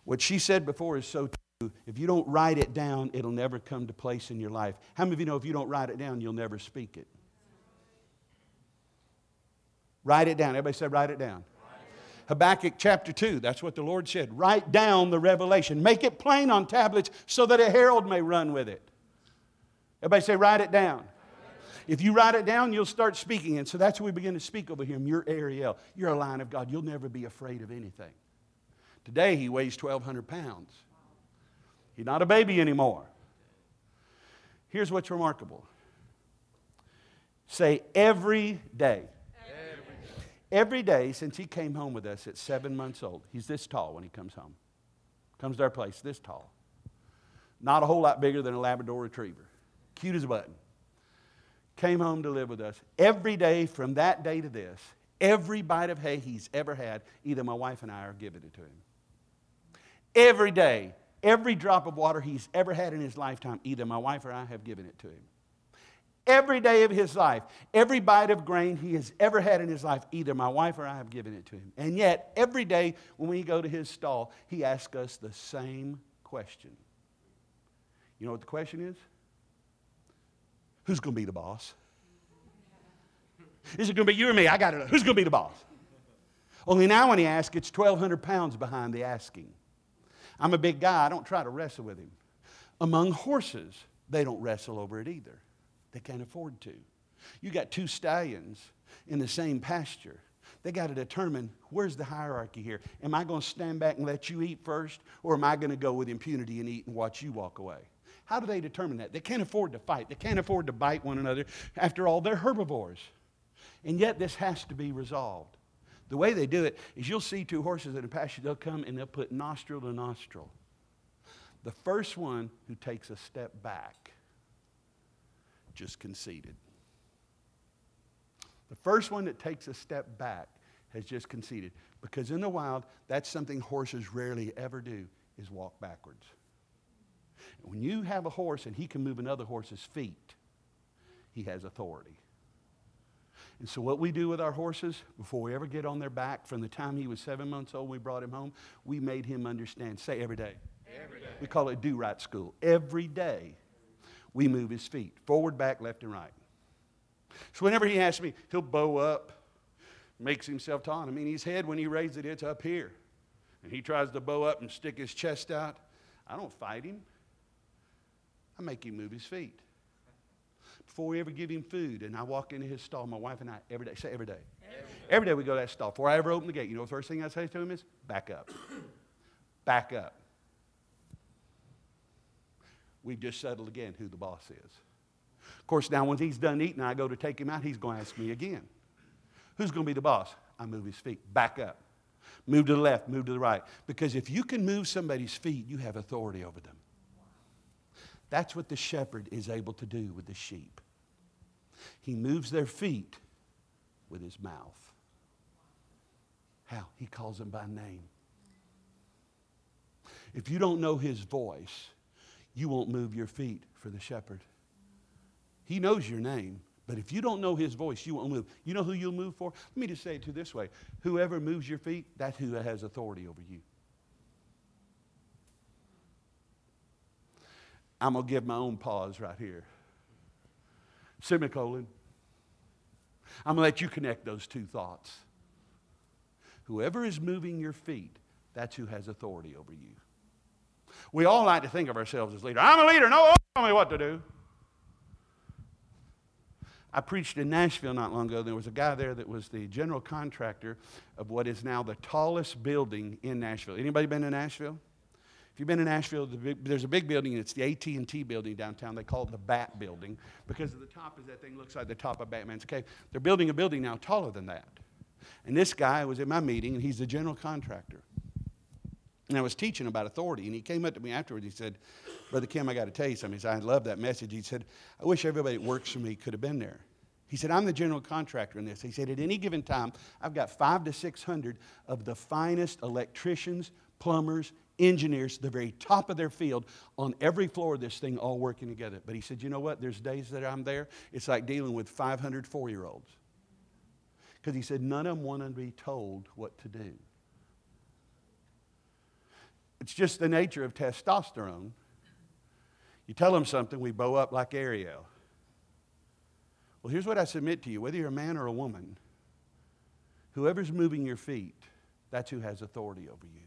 What she said before is so true. If you don't write it down, it'll never come to place in your life. How many of you know if you don't write it down, you'll never speak it? Write it down. Everybody said, write it down. Habakkuk chapter 2, that's what the Lord said. Write down the revelation. Make it plain on tablets so that a herald may run with it. Everybody say, write it down. If you write it down, you'll start speaking. And so that's what we begin to speak over him. You're Ariel. You're a lion of God. You'll never be afraid of anything. Today, he weighs 1,200 pounds. He's not a baby anymore. Here's what's remarkable say, every day. Every day since he came home with us at seven months old, he's this tall when he comes home. Comes to our place, this tall. Not a whole lot bigger than a Labrador retriever. Cute as a button came home to live with us. Every day from that day to this, every bite of hay he's ever had, either my wife and I are giving it to him. Every day, every drop of water he's ever had in his lifetime, either my wife or I have given it to him. Every day of his life, every bite of grain he has ever had in his life, either my wife or I have given it to him. And yet, every day when we go to his stall, he asks us the same question. You know what the question is? Who's going to be the boss? Is it going to be you or me? I got to know. Who's going to be the boss? Only now when he asks, it's 1,200 pounds behind the asking. I'm a big guy. I don't try to wrestle with him. Among horses, they don't wrestle over it either. They can't afford to. You got two stallions in the same pasture. They got to determine where's the hierarchy here. Am I going to stand back and let you eat first, or am I going to go with impunity and eat and watch you walk away? How do they determine that? They can't afford to fight. They can't afford to bite one another. After all, they're herbivores. And yet, this has to be resolved. The way they do it is you'll see two horses in a pasture, they'll come and they'll put nostril to nostril. The first one who takes a step back just conceded. The first one that takes a step back has just conceded. Because in the wild, that's something horses rarely ever do is walk backwards. When you have a horse and he can move another horse's feet, he has authority. And so, what we do with our horses, before we ever get on their back, from the time he was seven months old, we brought him home, we made him understand. Say every day. Every day. We call it do right school. Every day, we move his feet forward, back, left, and right. So, whenever he asks me, he'll bow up, makes himself tall. I mean, his head, when he raises it, it's up here. And he tries to bow up and stick his chest out. I don't fight him. I make him move his feet. Before we ever give him food, and I walk into his stall, my wife and I, every day, say every day. Every day, we go to that stall. Before I ever open the gate, you know the first thing I say to him is, back up. back up. We've just settled again who the boss is. Of course, now when he's done eating, I go to take him out, he's going to ask me again. Who's going to be the boss? I move his feet. Back up. Move to the left, move to the right. Because if you can move somebody's feet, you have authority over them. That's what the shepherd is able to do with the sheep. He moves their feet with his mouth. How? He calls them by name. If you don't know his voice, you won't move your feet for the shepherd. He knows your name, but if you don't know his voice, you won't move. You know who you'll move for? Let me just say it to this way whoever moves your feet, that's who has authority over you. I'm going to give my own pause right here. Semicolon. I'm going to let you connect those two thoughts. Whoever is moving your feet, that's who has authority over you. We all like to think of ourselves as leaders. I'm a leader. No one tell me what to do. I preached in Nashville not long ago. There was a guy there that was the general contractor of what is now the tallest building in Nashville. Anybody been to Nashville? If you've been in Nashville, there's a big building. It's the AT&T building downtown. They call it the Bat Building because the top is that thing looks like the top of Batman's cave. They're building a building now taller than that. And this guy was in my meeting, and he's the general contractor. And I was teaching about authority, and he came up to me afterwards. He said, Brother Kim, I got to tell you something. He said, I love that message. He said, I wish everybody that works for me could have been there. He said, I'm the general contractor in this. He said, at any given time, I've got five to 600 of the finest electricians, plumbers, engineers, the very top of their field on every floor of this thing, all working together. But he said, you know what? There's days that I'm there, it's like dealing with 500 four year olds. Because he said, none of them want to be told what to do. It's just the nature of testosterone. You tell them something, we bow up like Ariel. Well, here's what I submit to you whether you're a man or a woman, whoever's moving your feet, that's who has authority over you.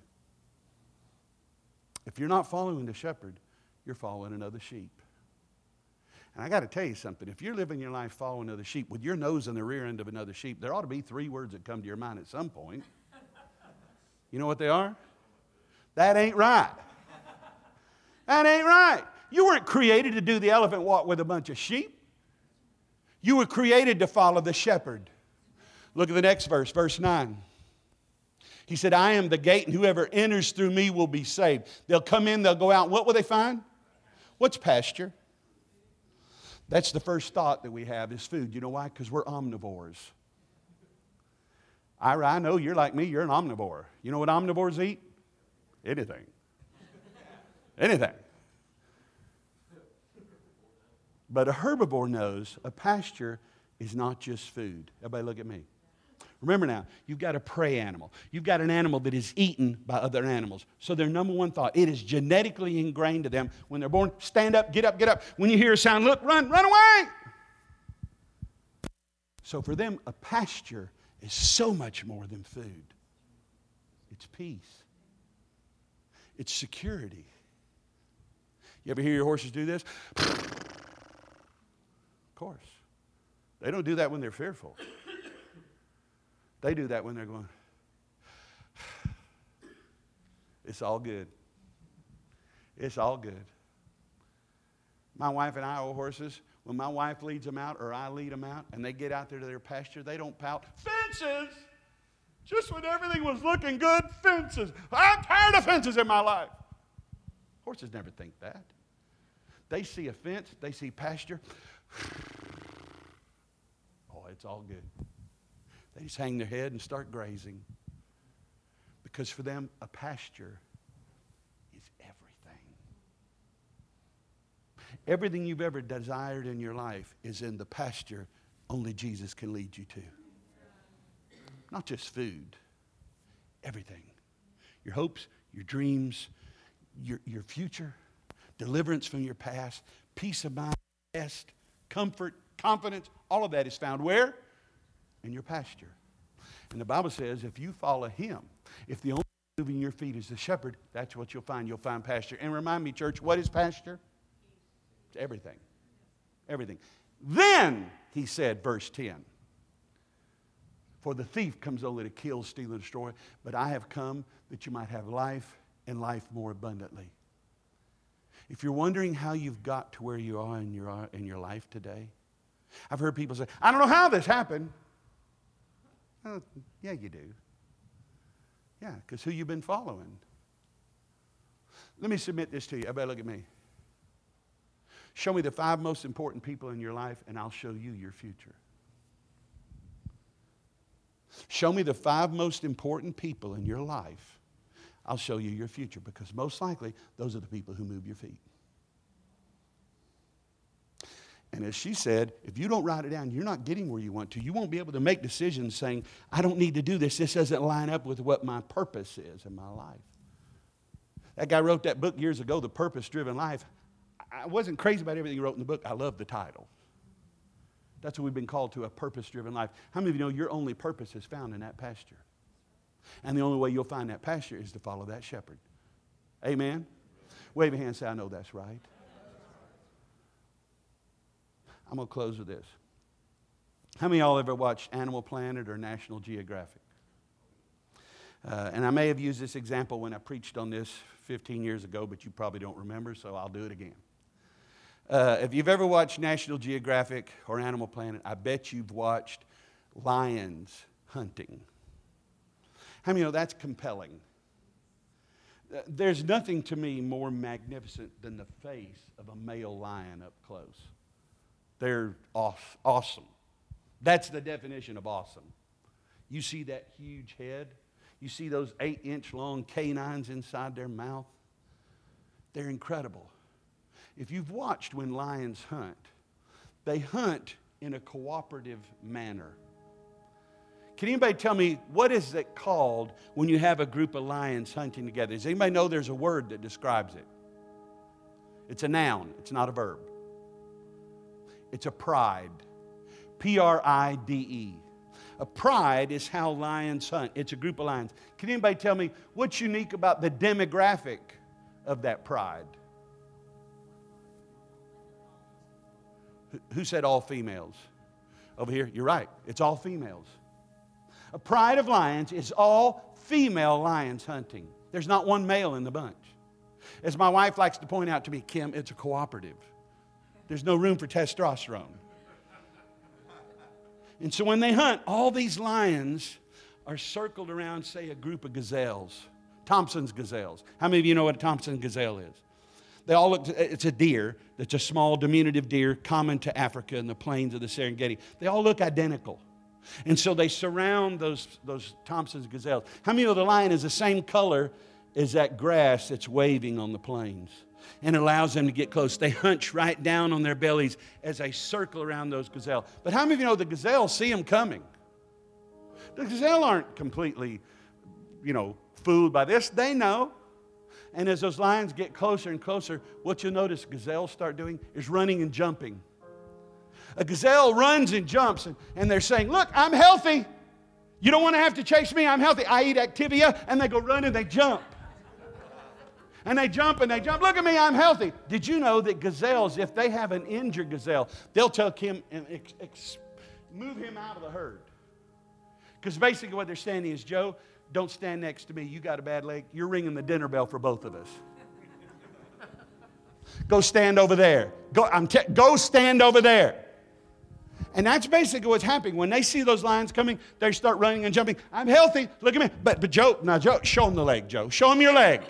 If you're not following the shepherd, you're following another sheep. And I got to tell you something. If you're living your life following another sheep with your nose in the rear end of another sheep, there ought to be three words that come to your mind at some point. You know what they are? That ain't right. That ain't right. You weren't created to do the elephant walk with a bunch of sheep. You were created to follow the shepherd. Look at the next verse, verse 9. He said, I am the gate, and whoever enters through me will be saved. They'll come in, they'll go out. What will they find? What's pasture? That's the first thought that we have is food. You know why? Because we're omnivores. Ira, I know you're like me, you're an omnivore. You know what omnivores eat? Anything. Anything. But a herbivore knows a pasture is not just food. Everybody look at me. Remember now, you've got a prey animal. You've got an animal that is eaten by other animals. So their number one thought, it is genetically ingrained to them when they're born, stand up, get up, get up. When you hear a sound, look, run, run away. So for them, a pasture is so much more than food. It's peace. It's security. You ever hear your horses do this? of course. They don't do that when they're fearful. They do that when they're going, it's all good. It's all good. My wife and I owe horses. When my wife leads them out or I lead them out and they get out there to their pasture, they don't pout, fences! Just when everything was looking good, fences. I'm tired of fences in my life. Horses never think that. They see a fence, they see pasture. Oh, it's all good. They just hang their head and start grazing. Because for them, a pasture is everything. Everything you've ever desired in your life is in the pasture only Jesus can lead you to. Not just food, everything. Your hopes, your dreams, your, your future, deliverance from your past, peace of mind, rest, comfort, confidence, all of that is found where? in your pasture. And the Bible says if you follow him, if the only moving your feet is the shepherd, that's what you'll find. You'll find pasture. And remind me, church, what is pasture? It's everything. Everything. Then, he said, verse 10. For the thief comes only to kill, steal, and destroy, but I have come that you might have life and life more abundantly. If you're wondering how you've got to where you are in your, in your life today, I've heard people say, I don't know how this happened. Oh, yeah, you do. Yeah, because who you've been following. Let me submit this to you. Everybody look at me. Show me the five most important people in your life, and I'll show you your future. Show me the five most important people in your life. I'll show you your future because most likely those are the people who move your feet. And as she said, if you don't write it down, you're not getting where you want to. You won't be able to make decisions saying, I don't need to do this. This doesn't line up with what my purpose is in my life. That guy wrote that book years ago, The Purpose Driven Life. I wasn't crazy about everything he wrote in the book. I love the title. That's what we've been called to a purpose driven life. How many of you know your only purpose is found in that pasture? And the only way you'll find that pasture is to follow that shepherd. Amen? Wave a hand and say, I know that's right. I'm going to close with this. How many of y'all ever watched Animal Planet or National Geographic? Uh, and I may have used this example when I preached on this 15 years ago, but you probably don't remember, so I'll do it again. Uh, if you've ever watched National Geographic or Animal Planet, I bet you've watched lions hunting. How many you know that's compelling? Uh, There's nothing to me more magnificent than the face of a male lion up close. They're aw- awesome. That's the definition of awesome. You see that huge head, you see those eight inch long canines inside their mouth. They're incredible. If you've watched when lions hunt, they hunt in a cooperative manner. Can anybody tell me what is it called when you have a group of lions hunting together? Does anybody know there's a word that describes it? It's a noun, it's not a verb. It's a pride. P R I D E. A pride is how lions hunt. It's a group of lions. Can anybody tell me what's unique about the demographic of that pride? Who- said all females? Over here, you're right. It's all females. A pride of lions is all female lions hunting. There's not one male in the bunch. As my wife likes to point out to me, Kim, it's a cooperative. There's no room for testosterone. And so when they hunt, all these lions are circled around, say, a group of gazelles, Thomson's gazelles. How many of you know what a Thomson gazelle is? They all look, it's a deer that's a small diminutive deer common to Africa and the plains of the Serengeti. They all look identical. And so they surround those, those Thomson's gazelles. How many know the lion is the same color as that grass that's waving on the plains? And allows them to get close. They hunch right down on their bellies as they circle around those gazelles. But how many of you know the gazelles see them coming? The gazelle aren't completely, you know, fooled by this. They know. And as those lions get closer and closer, what you'll notice gazelles start doing is running and jumping. A gazelle runs and jumps, and, and they're saying, Look, I'm healthy. You don't want to have to chase me. I'm healthy. I eat Activia, and they go run and they jump. And they jump and they jump. Look at me, I'm healthy. Did you know that gazelles, if they have an injured gazelle, they'll tell Kim and ex- ex- move him out of the herd. Because basically what they're saying is, Joe, don't stand next to me. You got a bad leg. You're ringing the dinner bell for both of us. go stand over there. Go, I'm te- go stand over there. And that's basically what's happening. When they see those lions coming, they start running and jumping. I'm healthy. Look at me. But, but Joe, now, Joe, show him the leg, Joe. Show him your leg.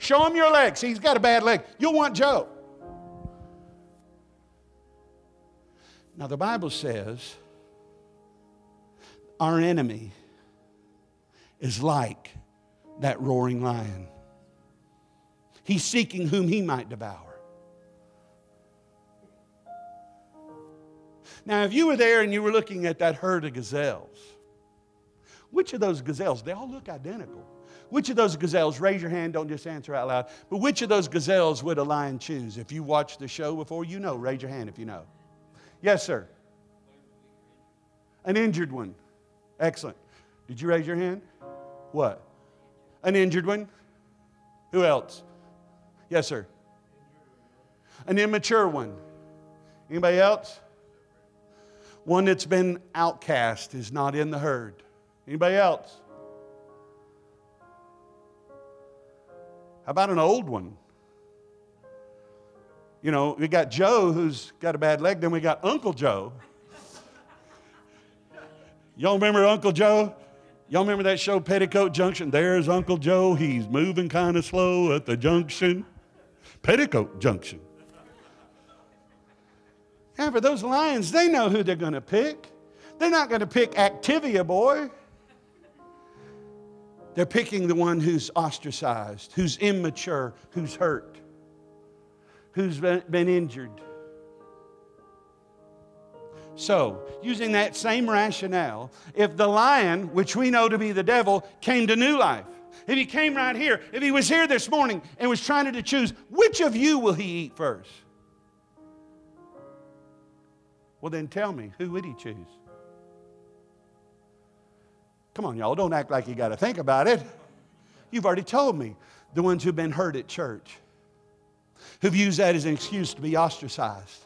Show him your leg. See, he's got a bad leg. You'll want Joe. Now, the Bible says our enemy is like that roaring lion. He's seeking whom he might devour. Now, if you were there and you were looking at that herd of gazelles, which of those gazelles, they all look identical. Which of those gazelles, raise your hand, don't just answer out loud, but which of those gazelles would a lion choose? If you watched the show before, you know. Raise your hand if you know. Yes, sir. An injured one. Excellent. Did you raise your hand? What? An injured one? Who else? Yes, sir. An immature one. Anybody else? One that's been outcast is not in the herd. Anybody else? How about an old one? You know, we got Joe who's got a bad leg, then we got Uncle Joe. Y'all remember Uncle Joe? Y'all remember that show, Petticoat Junction? There's Uncle Joe. He's moving kind of slow at the junction. Petticoat Junction. Yeah, but those lions, they know who they're going to pick. They're not going to pick Activia, boy. They're picking the one who's ostracized, who's immature, who's hurt, who's been injured. So, using that same rationale, if the lion, which we know to be the devil, came to new life, if he came right here, if he was here this morning and was trying to choose, which of you will he eat first? Well, then tell me, who would he choose? Come on, y'all, don't act like you got to think about it. You've already told me the ones who've been hurt at church, who've used that as an excuse to be ostracized.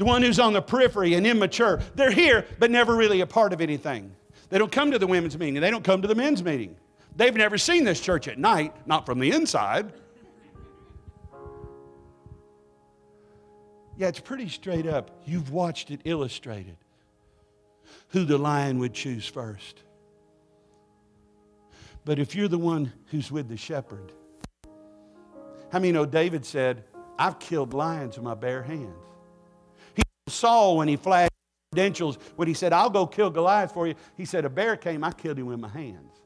The one who's on the periphery and immature, they're here, but never really a part of anything. They don't come to the women's meeting, they don't come to the men's meeting. They've never seen this church at night, not from the inside. Yeah, it's pretty straight up. You've watched it illustrated. who the lion would choose first. But if you're the one who's with the shepherd, how many know David said, I've killed lions with my bare hands? Saul when he flashed credentials, when he said, I'll go kill Goliath for you, he said, A bear came, I killed him with my hands.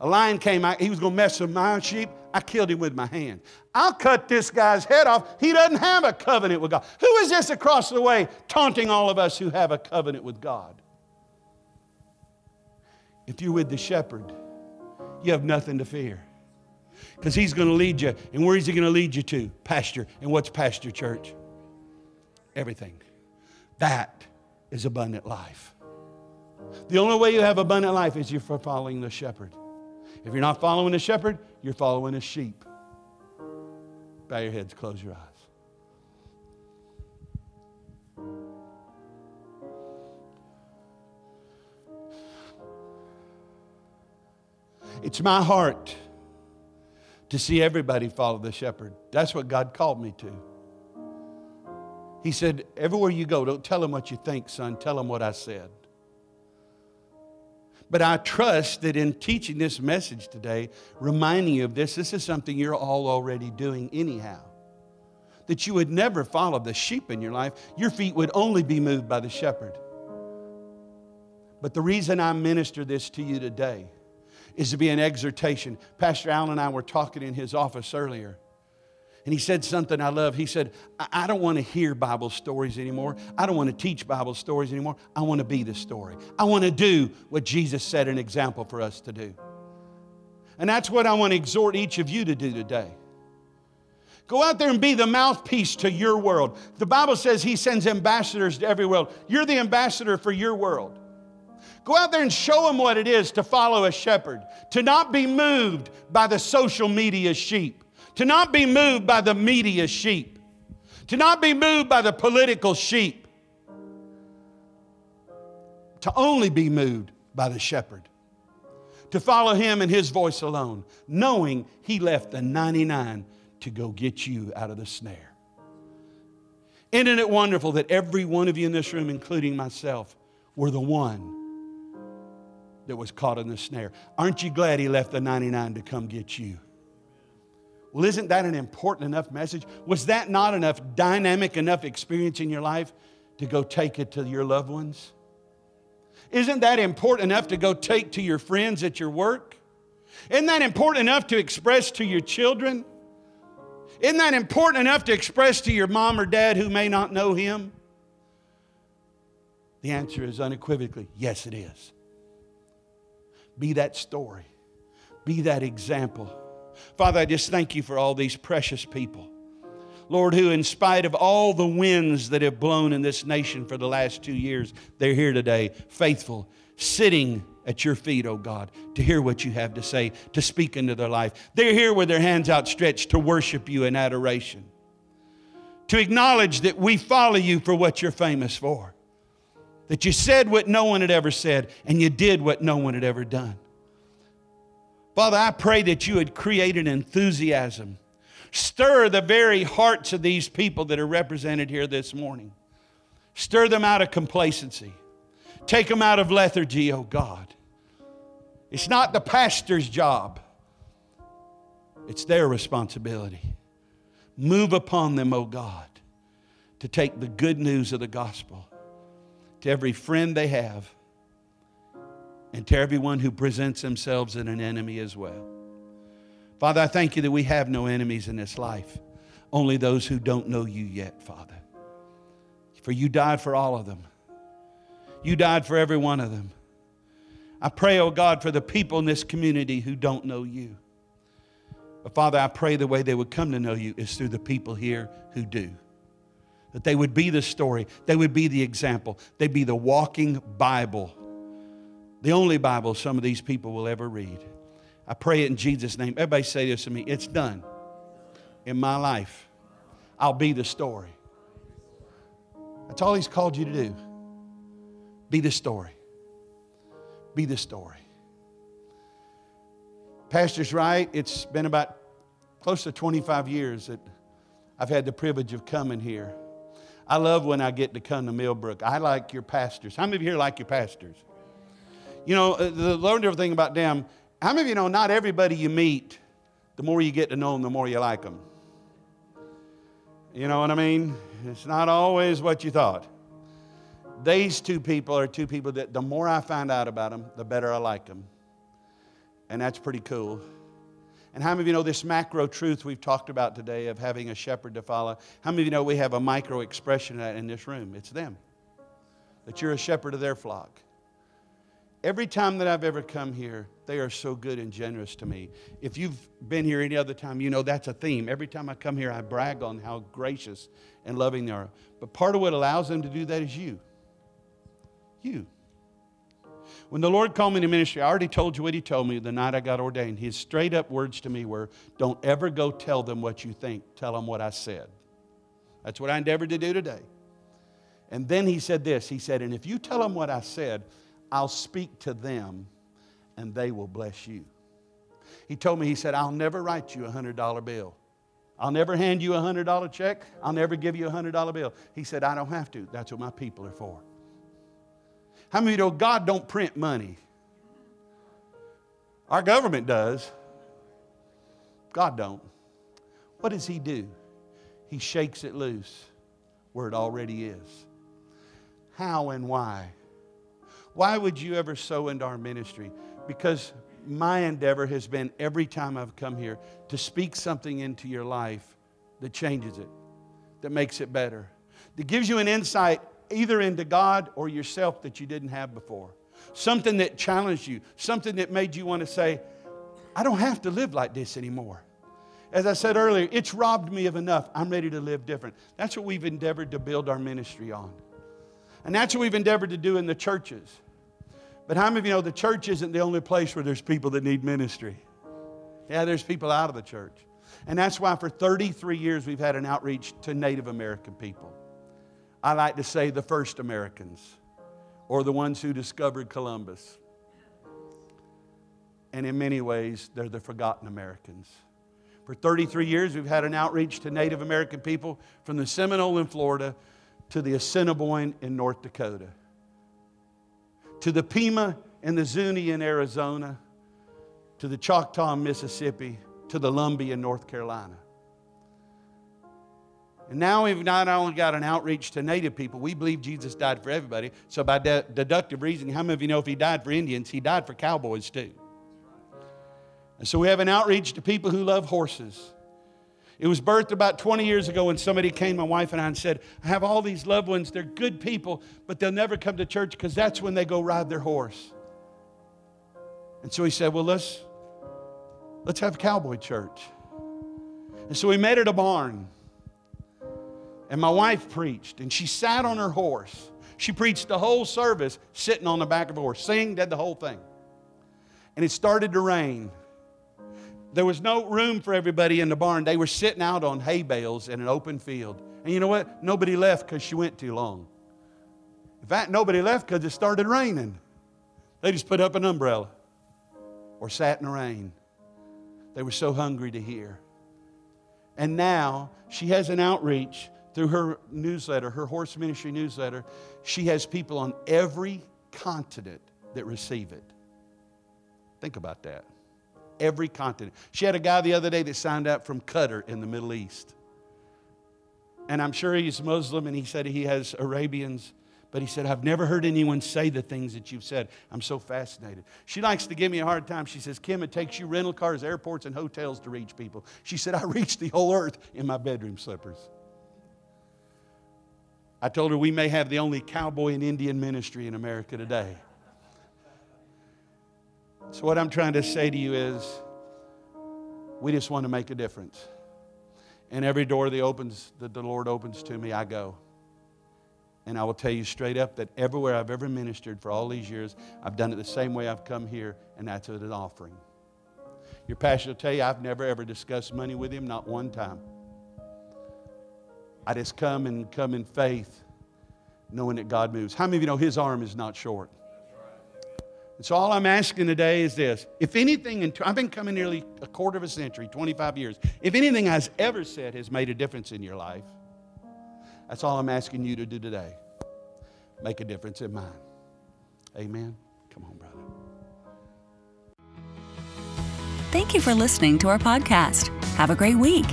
A lion came, I, he was going to mess with my sheep, I killed him with my hand. I'll cut this guy's head off. He doesn't have a covenant with God. Who is this across the way taunting all of us who have a covenant with God? If you're with the shepherd, you have nothing to fear. Because he's going to lead you. And where is he going to lead you to? Pasture. And what's pasture, church? Everything. That is abundant life. The only way you have abundant life is you're following the shepherd. If you're not following the shepherd, you're following a sheep. Bow your heads, close your eyes. It's my heart to see everybody follow the shepherd. That's what God called me to. He said, Everywhere you go, don't tell them what you think, son. Tell them what I said. But I trust that in teaching this message today, reminding you of this, this is something you're all already doing anyhow. That you would never follow the sheep in your life, your feet would only be moved by the shepherd. But the reason I minister this to you today is to be an exhortation. Pastor Allen and I were talking in his office earlier. And he said something I love. He said, I, don't want to hear Bible stories anymore. I don't want to teach Bible stories anymore. I want to be the story. I want to do what Jesus set an example for us to do. And that's what I want to exhort each of you to do today. Go out there and be the mouthpiece to your world. The Bible says he sends ambassadors to every world. You're the ambassador for your world. Go out there and show them what it is to follow a shepherd, to not be moved by the social media sheep, to not be moved by the media sheep, to not be moved by the political sheep, to only be moved by the shepherd, to follow him and his voice alone, knowing he left the 99 to go get you out of the snare. Isn't it wonderful that every one of you in this room, including myself, were the one that was caught in the snare. Aren't you glad he left the 99 to come get you? Well, isn't that an important enough message? Was that not enough dynamic enough experience in your life to go take it to your loved ones? Isn't that important enough to go take to your friends at your work? Isn't that important enough to express to your children? Isn't that important enough to express to your mom or dad who may not know him? The answer is unequivocally yes, it is. Be that story, be that example. Father, I just thank you for all these precious people. Lord, who, in spite of all the winds that have blown in this nation for the last two years, they're here today, faithful, sitting at your feet, oh God, to hear what you have to say, to speak into their life. They're here with their hands outstretched to worship you in adoration, to acknowledge that we follow you for what you're famous for that you said what no one had ever said and you did what no one had ever done. Father, I pray that you would create an enthusiasm. Stir the very hearts of these people that are represented here this morning. Stir them out of complacency. Take them out of lethargy, oh God. It's not the pastor's job, it's their responsibility. Move upon them, oh God, to take the good news of the gospel to every friend they have, and to everyone who presents themselves as an enemy as well. Father, I thank you that we have no enemies in this life, only those who don't know you yet, Father. For you died for all of them, you died for every one of them. I pray, oh God, for the people in this community who don't know you. But Father, I pray the way they would come to know you is through the people here who do that they would be the story, they would be the example, they'd be the walking Bible, the only Bible some of these people will ever read. I pray it in Jesus' name. Everybody say this to me it's done in my life. I'll be the story. That's all He's called you to do. Be the story. Be the story. Pastor's right. It's been about close to 25 years that I've had the privilege of coming here. I love when I get to come to Millbrook. I like your pastors. How many of you here like your pastors? You know, uh, the wonderful thing about them, how many of you know not everybody you meet, the more you get to know them, the more you like them? You know what I mean? It's not always what you thought. These two people are two people that the more I find out about them, the better I like them. And that's pretty cool. And how many of you know this macro truth we've talked about today of having a shepherd to follow? How many of you know we have a micro expression in this room? It's them. That you're a shepherd of their flock. Every time that I've ever come here, they are so good and generous to me. If you've been here any other time, you know that's a theme. Every time I come here, I brag on how gracious and loving they are. But part of what allows them to do that is you. You. When the Lord called me to ministry, I already told you what He told me the night I got ordained. His straight up words to me were don't ever go tell them what you think, tell them what I said. That's what I endeavored to do today. And then He said this He said, and if you tell them what I said, I'll speak to them and they will bless you. He told me, He said, I'll never write you a $100 bill. I'll never hand you a $100 check. I'll never give you a $100 bill. He said, I don't have to. That's what my people are for. How many know God don't print money? Our government does. God don't. What does he do? He shakes it loose where it already is. How and why? Why would you ever sow into our ministry? Because my endeavor has been every time I've come here to speak something into your life that changes it, that makes it better, that gives you an insight either into God or yourself that you didn't have before. Something that challenged you, something that made you want to say, I don't have to live like this anymore. As I said earlier, it's robbed me of enough. I'm ready to live different. That's what we've endeavored to build our ministry on. And that's what we've endeavored to do in the churches. But how many of you know the church isn't the only place where there's people that need ministry? Yeah, there's people out of the church. And that's why for 33 years we've had an outreach to Native American people. I like to say the first Americans or the ones who discovered Columbus. And in many ways, they're the forgotten Americans. For 33 years, we've had an outreach to Native American people from the Seminole in Florida to the Assiniboine in North Dakota, to the Pima and the Zuni in Arizona, to the Choctaw in Mississippi, to the Lumbee in North Carolina. And now we've not only got an outreach to native people, we believe Jesus died for everybody. So, by de- deductive reasoning, how many of you know if he died for Indians, he died for cowboys too? And so we have an outreach to people who love horses. It was birthed about 20 years ago when somebody came, my wife and I, and said, I have all these loved ones. They're good people, but they'll never come to church because that's when they go ride their horse. And so he said, Well, let's, let's have cowboy church. And so we made it a barn. And my wife preached, and she sat on her horse. She preached the whole service sitting on the back of a horse, sing, did the whole thing. And it started to rain. There was no room for everybody in the barn. They were sitting out on hay bales in an open field. And you know what? Nobody left because she went too long. In fact, nobody left because it started raining. They just put up an umbrella or sat in the rain. They were so hungry to hear. And now she has an outreach through her newsletter, her horse ministry newsletter, she has people on every continent that receive it. Think about that. Every continent. She had a guy the other day that signed up from Qatar in the Middle East. And I'm sure he's Muslim and he said he has Arabians. But he said, I've never heard anyone say the things that you've said. I'm so fascinated. She likes to give me a hard time. She says, Kim, it takes you rental cars, airports, and hotels to reach people. She said, I reached the whole earth in my bedroom slippers. I told her we may have the only cowboy and Indian ministry in America today. So, what I'm trying to say to you is, we just want to make a difference. And every door that opens that the Lord opens to me, I go. And I will tell you straight up that everywhere I've ever ministered for all these years, I've done it the same way I've come here, and that's with an offering. Your pastor will tell you I've never ever discussed money with him, not one time. I just come and come in faith, knowing that God moves. How many of you know His arm is not short? And so all I'm asking today is this. If anything, in, I've been coming nearly a quarter of a century, 25 years. If anything I've ever said has made a difference in your life, that's all I'm asking you to do today. Make a difference in mine. Amen. Come on, brother. Thank you for listening to our podcast. Have a great week.